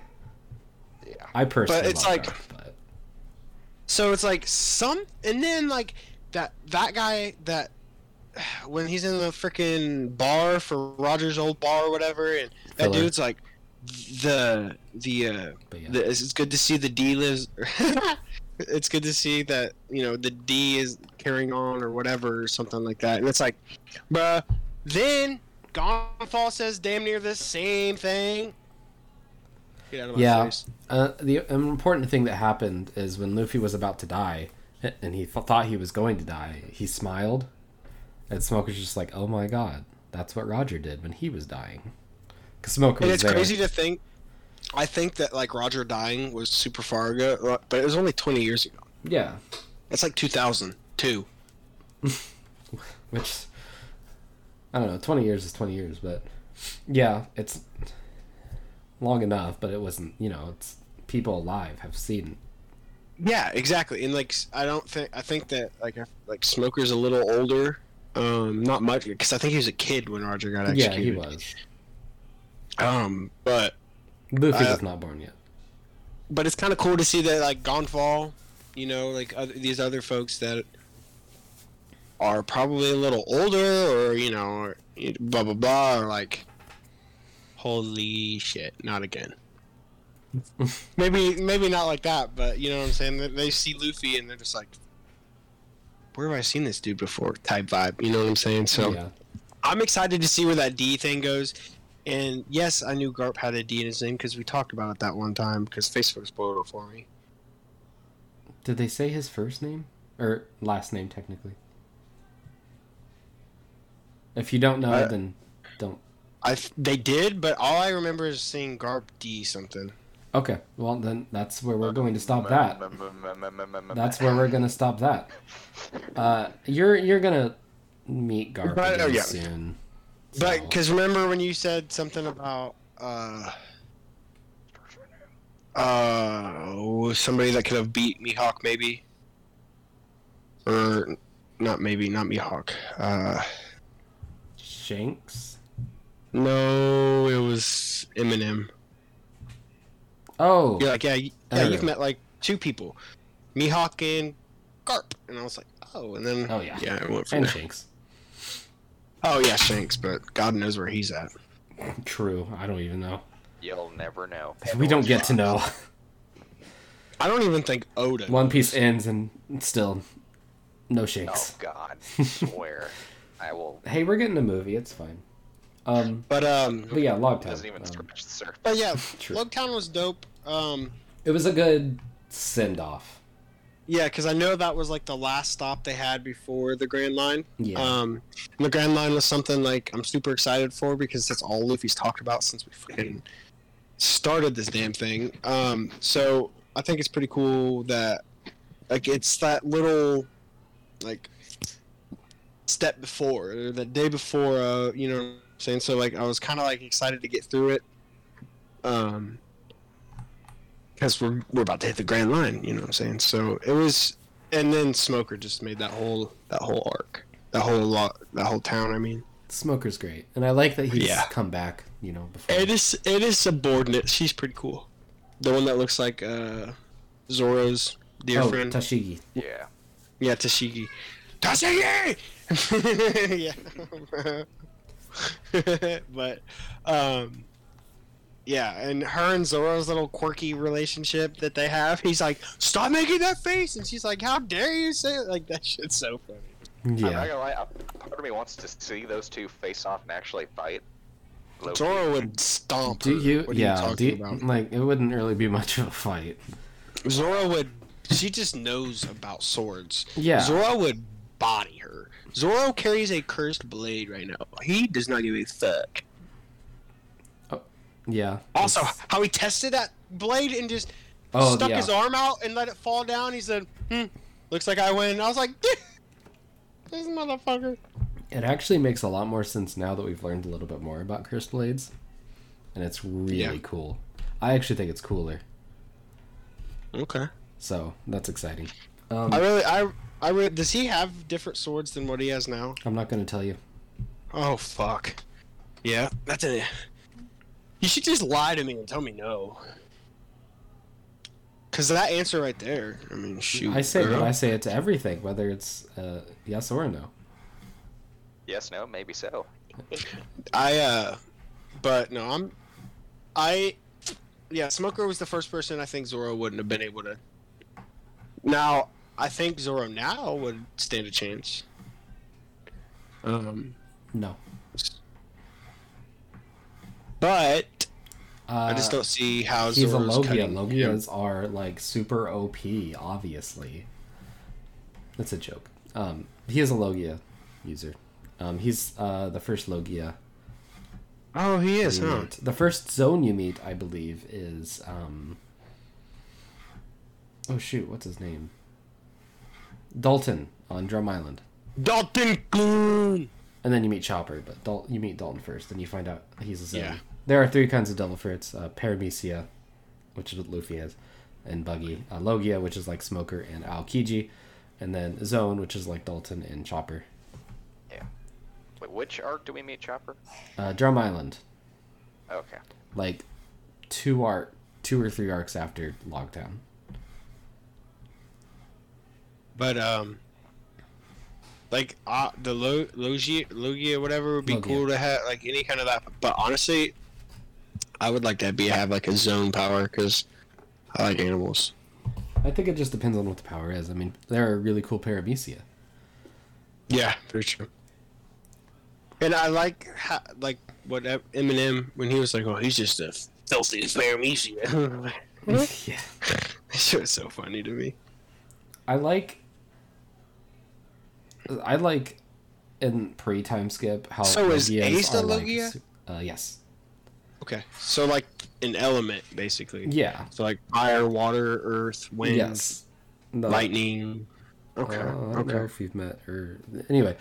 Yeah. I personally, But it's love like- Garp, but So it's like some, and then like that that guy that when he's in the freaking bar for Roger's old bar or whatever, and that Filler. dude's like the the uh yeah. the, it's good to see the D lives. it's good to see that you know the D is carrying on or whatever or something like that. And it's like, bruh. Then Gonfall says damn near the same thing. Get out of my Yeah. Uh, the important thing that happened is when Luffy was about to die, and he th- thought he was going to die, he smiled, and Smoke was just like, "Oh my god, that's what Roger did when he was dying." Because Smoker And it's there. crazy to think. I think that like Roger dying was super far ago, but it was only 20 years ago. Yeah, It's like 2002. which I don't know. Twenty years is twenty years, but yeah, it's long enough. But it wasn't. You know, it's people alive have seen Yeah, exactly. And like, I don't think I think that like like Smoker's a little older. Um, not much because I think he was a kid when Roger got executed. Yeah, he was. Um, but Luffy Uh, was not born yet. but it's kind of cool to see that like Gonfall, you know, like other, these other folks that are probably a little older or you know, or blah blah blah, or like, holy shit, not again. maybe maybe not like that, but you know what I'm saying. They- They see Luffy and they're just like, where have I seen this dude before? Type vibe, you know what I'm saying? So. yeah. I'm excited to see where that D thing goes. And yes, I knew Garp had a D in his name because we talked about it that one time because Facebook spoiled it for me. Did they say his first name or last name technically? If you don't know, I- then don't. I they did, but all I remember is seeing Garp D something. Okay, well then that's where we're going to stop that. That's where we're gonna stop that. Uh, you're you're gonna meet Garp But, again oh, yeah. soon. But because remember when you said something about uh uh somebody that could have beat Mihawk maybe, or not maybe not Mihawk. Uh, Shanks. no, it was Eminem. Oh, You're like, yeah, yeah, you've know. met like two people, Mihawk and Garp, and I was like, oh, and then Oh, yeah. yeah, I went from and there. Shanks. Oh yeah, Shanks, but God knows where he's at. True. I don't even know. You'll never know. We don't get to know. I don't even think Oda. One Piece ends and still no Shanks. Oh Shanks. God, swear. I will. Hey, we're getting a movie. It's fine. Um, But um, but yeah, Log Time. Doesn't even Um, scratch the surface. but yeah, True. Logtown was dope. Um, it was a good send off. Yeah, because I know that was like the last stop they had before the Grand Line. Yeah. Um, the Grand Line was something like I'm super excited for because that's all Luffy's talked about since we fucking started this damn thing. Um, so I think it's pretty cool that like it's that little like step before or the day before. Uh, you know, what I'm saying so like I was kind of like excited to get through it. Um. Because we're, we're about to hit the grand line, you know what I'm saying? So it was, and then Smoker just made that whole that whole arc, that whole lot, that whole town. I mean, Smoker's great, and I like that he's Yeah. come back. You know, before. it is it is subordinate. She's pretty cool. The one that looks like uh, Zoro's dear oh, friend. Tashigi. Yeah. yeah, Tashigi. Tashigi. yeah. but um. Yeah, and her and Zoro's little quirky relationship that they have, he's like, "Stop making that face," and she's like, "How dare you say it?" Like that shit's so funny. Yeah, I'm not Yeah. gonna lie. a Part of me wants to see those two face off and actually fight. Loki. Zoro would stomp. Do you? What yeah. talking do you, about? like it wouldn't really be much of a fight. Zoro would. She just knows about swords. Yeah. Zoro would body her. Zoro carries a cursed blade right now. He does not give a fuck. Yeah. Also, it's- how he tested that blade and just Oh, stuck yeah. his arm out and let it fall down. He said, "Hmm, looks like I win." I was like, "This motherfucker." It actually makes a lot more sense now that we've learned a little bit more about cursed blades, and it's really Yeah. cool. I actually think it's cooler, Okay. so that's exciting. Um, I really, I, I. Does he have different swords than what he has now? I'm not going to tell you. Oh fuck. Yeah, that's it. You should just lie to me and tell me no. Cause that answer right there. I mean, shoot. I say, girl. I say it to everything, whether it's uh, yes or no. Yes, no, maybe so. I uh but no, I'm I yeah, Smoker was the first person I think Zoro wouldn't have been able to Now, I think Zoro now would stand a chance. Um No. But Uh, I just don't see how He's a Logia. cutting Logias are like super OP, obviously. That's a joke. Um, he is a Logia user. Um, he's uh, the first Logia. Oh, he is, you huh? meet. The first Zoan you meet, I believe, is um. Oh shoot! What's his name? Dalton on Drum Island, Dalton Goon. And then you meet Chopper. But Dal- you meet Dalton first, and you find out he's a Zoan. Yeah. There are three kinds of devil fruits: uh, Paramecia, which is what Luffy has, and Buggy. Uh, Logia, which is like Smoker and Aokiji, and then Zoan, which is like Dalton and Chopper. Yeah. Wait, which arc do we meet Chopper? Uh, Drum Island, Okay. like two arc, two or three arcs after Logtown. But um, like uh, the Lo- Logia, Logia, whatever would be Logia. cool to have, like any kind of that. But honestly, I would like to be have like a Zoan power because I like animals. I think it just depends on what the power is. I mean, they're a really cool Paramecia. Yeah, very true. And I like how, like what Eminem when he was like, "Oh, he's just a filthy Paramecia." yeah. that shit was so funny to me. I like. I like in pre time skip how. So is Ace the are, like, uh, yes. Okay, so like an element basically. Yeah. So like fire, water, earth, wind, Yes. Lightning. Okay. Uh, I don't know okay. if you've met or anyway.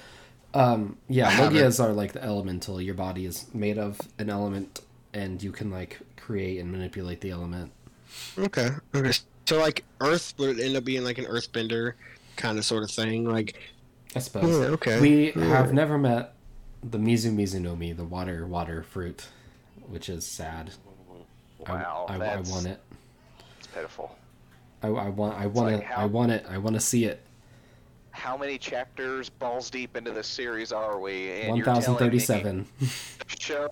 Um, yeah. Logias are like the elemental. Your body is made of an element, and you can like create and manipulate the element. Okay. Okay. So like Earth would end up being like an Earthbender kind of sort of thing. Like. I suppose. Yeah, okay. We Yeah. have never met the Mizu Mizunomi, the water water fruit, which is sad. I- Wow. I, I, that's, want it. It's pitiful. I, I want. I want like it. how- I want it. I want to see it. How many chapters balls deep into this series are we? And One you're telling thousand me thirty-seven. Show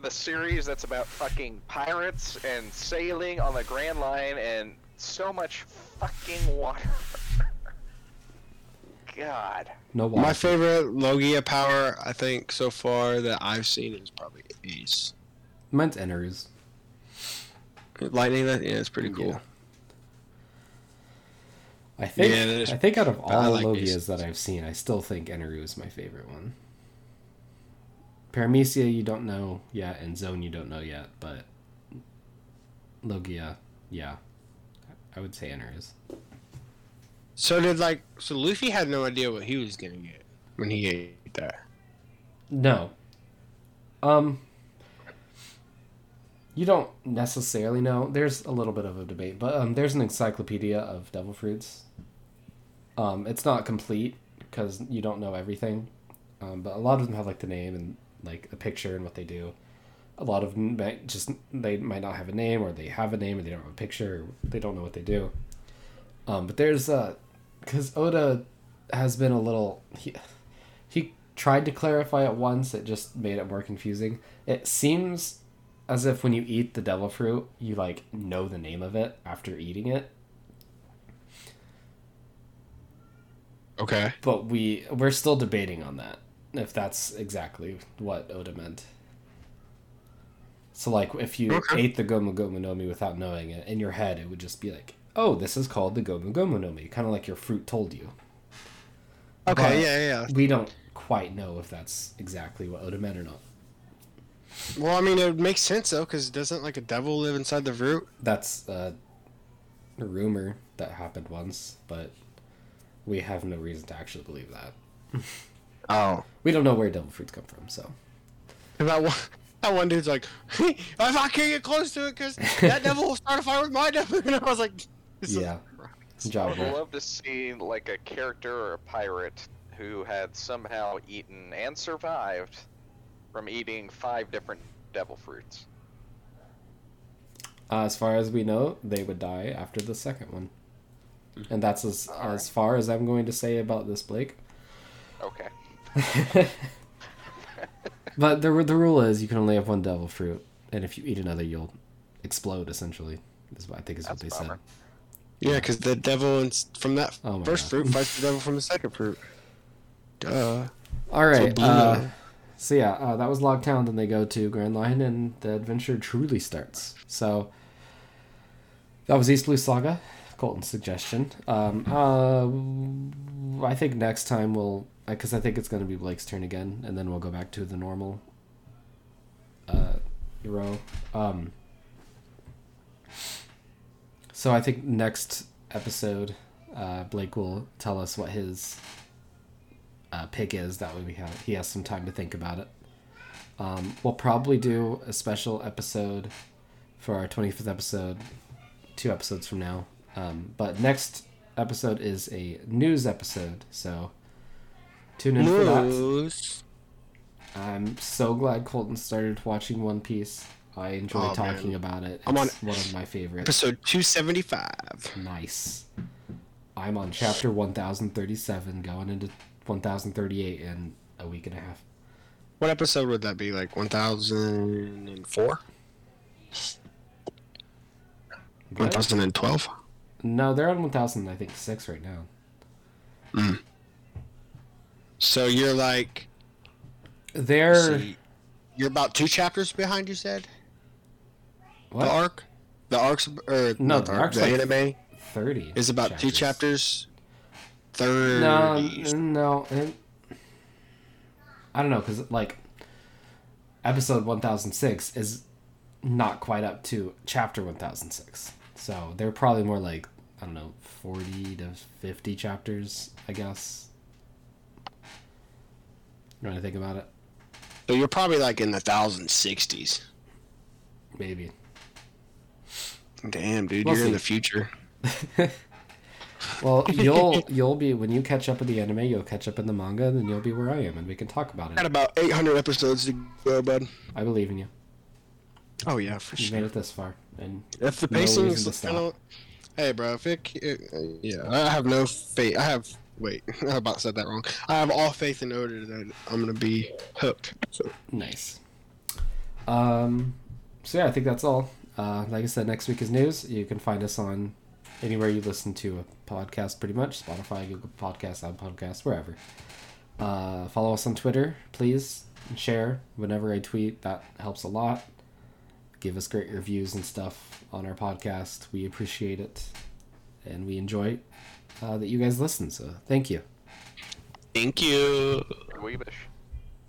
the series that's about fucking pirates and sailing on the Grand Line and so much fucking water. God. No water. My favorite Logia power, I think, so far that I've seen is probably Ace. Mine's Eneru's. Lightning, that yeah, it's pretty cool. Yeah. I think. Yeah, that is- I think out of I all like Logias these. that I've seen, I still think Eneru is my favorite one. Paramecia, you don't know yet, and Zoan, you don't know yet, but Logia, yeah, I would say Eneru's. So did like so Luffy had no idea what he was gonna get when he ate that. No. Um. You don't necessarily know. There's a little bit of a debate, but um, there's an encyclopedia of devil fruits. Um, it's not complete because you don't know everything, um, but a lot of them have like the name and like a picture and what they do. A lot of them might just they might not have a name, or they have a name and they don't have a picture. Or they don't know what they do. Um, but there's uh, because Oda has been a little he, he tried to clarify it once. It just made it more confusing. It seems as if when you eat the devil fruit, you like know the name of it after eating it. Okay. But we we're still debating on that if that's exactly what Oda meant. So like if you Okay. ate the Gomu Gomu no Mi without knowing it, in your head it would just be like, "Oh, this is called the Gomu Gomu no Mi," kind of like your fruit told you. Okay. But yeah, yeah. We don't quite know if that's exactly what Oda meant or not. Well, I mean, it makes sense though, because doesn't like a devil live inside the fruit? That's uh, a rumor that happened once, but we have no reason to actually believe that. Oh. We don't know where devil fruits come from, so That one, that one dude's like, if I can't get close to it, because that devil will start a fire with my devil, and I was like, yeah. I would love to see like a character or a pirate who had somehow eaten and survived from eating five different devil fruits. Uh, as far as we know, they would die after the second one, and that's as as far as I'm going to say about this, Blake. Okay. But the the rule is you can only have one devil fruit, and if you eat another, you'll explode. Essentially, is what I think is That's what they a said. Yeah, because the devil in, from that Oh first God. fruit fights the devil from the second fruit. Duh. All right. blue uh, so yeah, uh, that was Logtown. Then they go to Grand Line, and the adventure truly starts. So that was East Blue Saga, Colton's suggestion. Um, uh, I think next time we'll, because I think it's going to be Blake's turn again, and then we'll go back to the normal uh, row. Um, so I think next episode, uh, Blake will tell us what his uh, pick is. That way we have he has some time to think about it. Um, we'll probably do a special episode for our 25th episode two episodes from now. Um, but next episode is a news episode, so tune in for that. News. I'm so glad Colton started watching One Piece. I enjoy Oh, talking man. about it. It's I'm on- one of my favorites. Episode 275. Nice. I'm on chapter 1037, going into 1038 in a week and a half. What episode would that be? Like 1004? 1012? No, they're on 1000, I think, six right now. Hmm. So you're like, They're see, you're about two chapters behind, you said? What? The arc? The arcs, or No, the arc, arc's the like anime 30. is about two chapters. 30. No, no. It, I don't know, because, like, episode 1006 is not quite up to chapter 1006. So they're probably more like, I don't know, 40 to 50 chapters, I guess. You want to think about it? So you're probably like in the 1060s. Maybe. Damn, dude, We'll you're in the future. Well, you'll you'll be when you catch up with the anime, you'll catch up in the manga, and then you'll be where I am, and we can talk about Got it. about 800 episodes to go, bud. I believe in you. Oh yeah, for You sure. made it this far, and If the No pacing is kind of, hey, bro, if it, it, yeah, I have no faith. I have wait, I about said that wrong. I have all faith in order that I'm gonna be hooked. So nice. Um, so yeah, I think that's all. Uh, like I said, next week is news. You can find us on anywhere you listen to a podcast, pretty much Spotify, Google Podcasts, Apple Podcasts, wherever. Uh, follow us on Twitter, please. Share whenever I tweet. That helps a lot. Give us great reviews and stuff on our podcast. We appreciate it, and we enjoy uh, that you guys listen. So thank you. thank you. Weebish.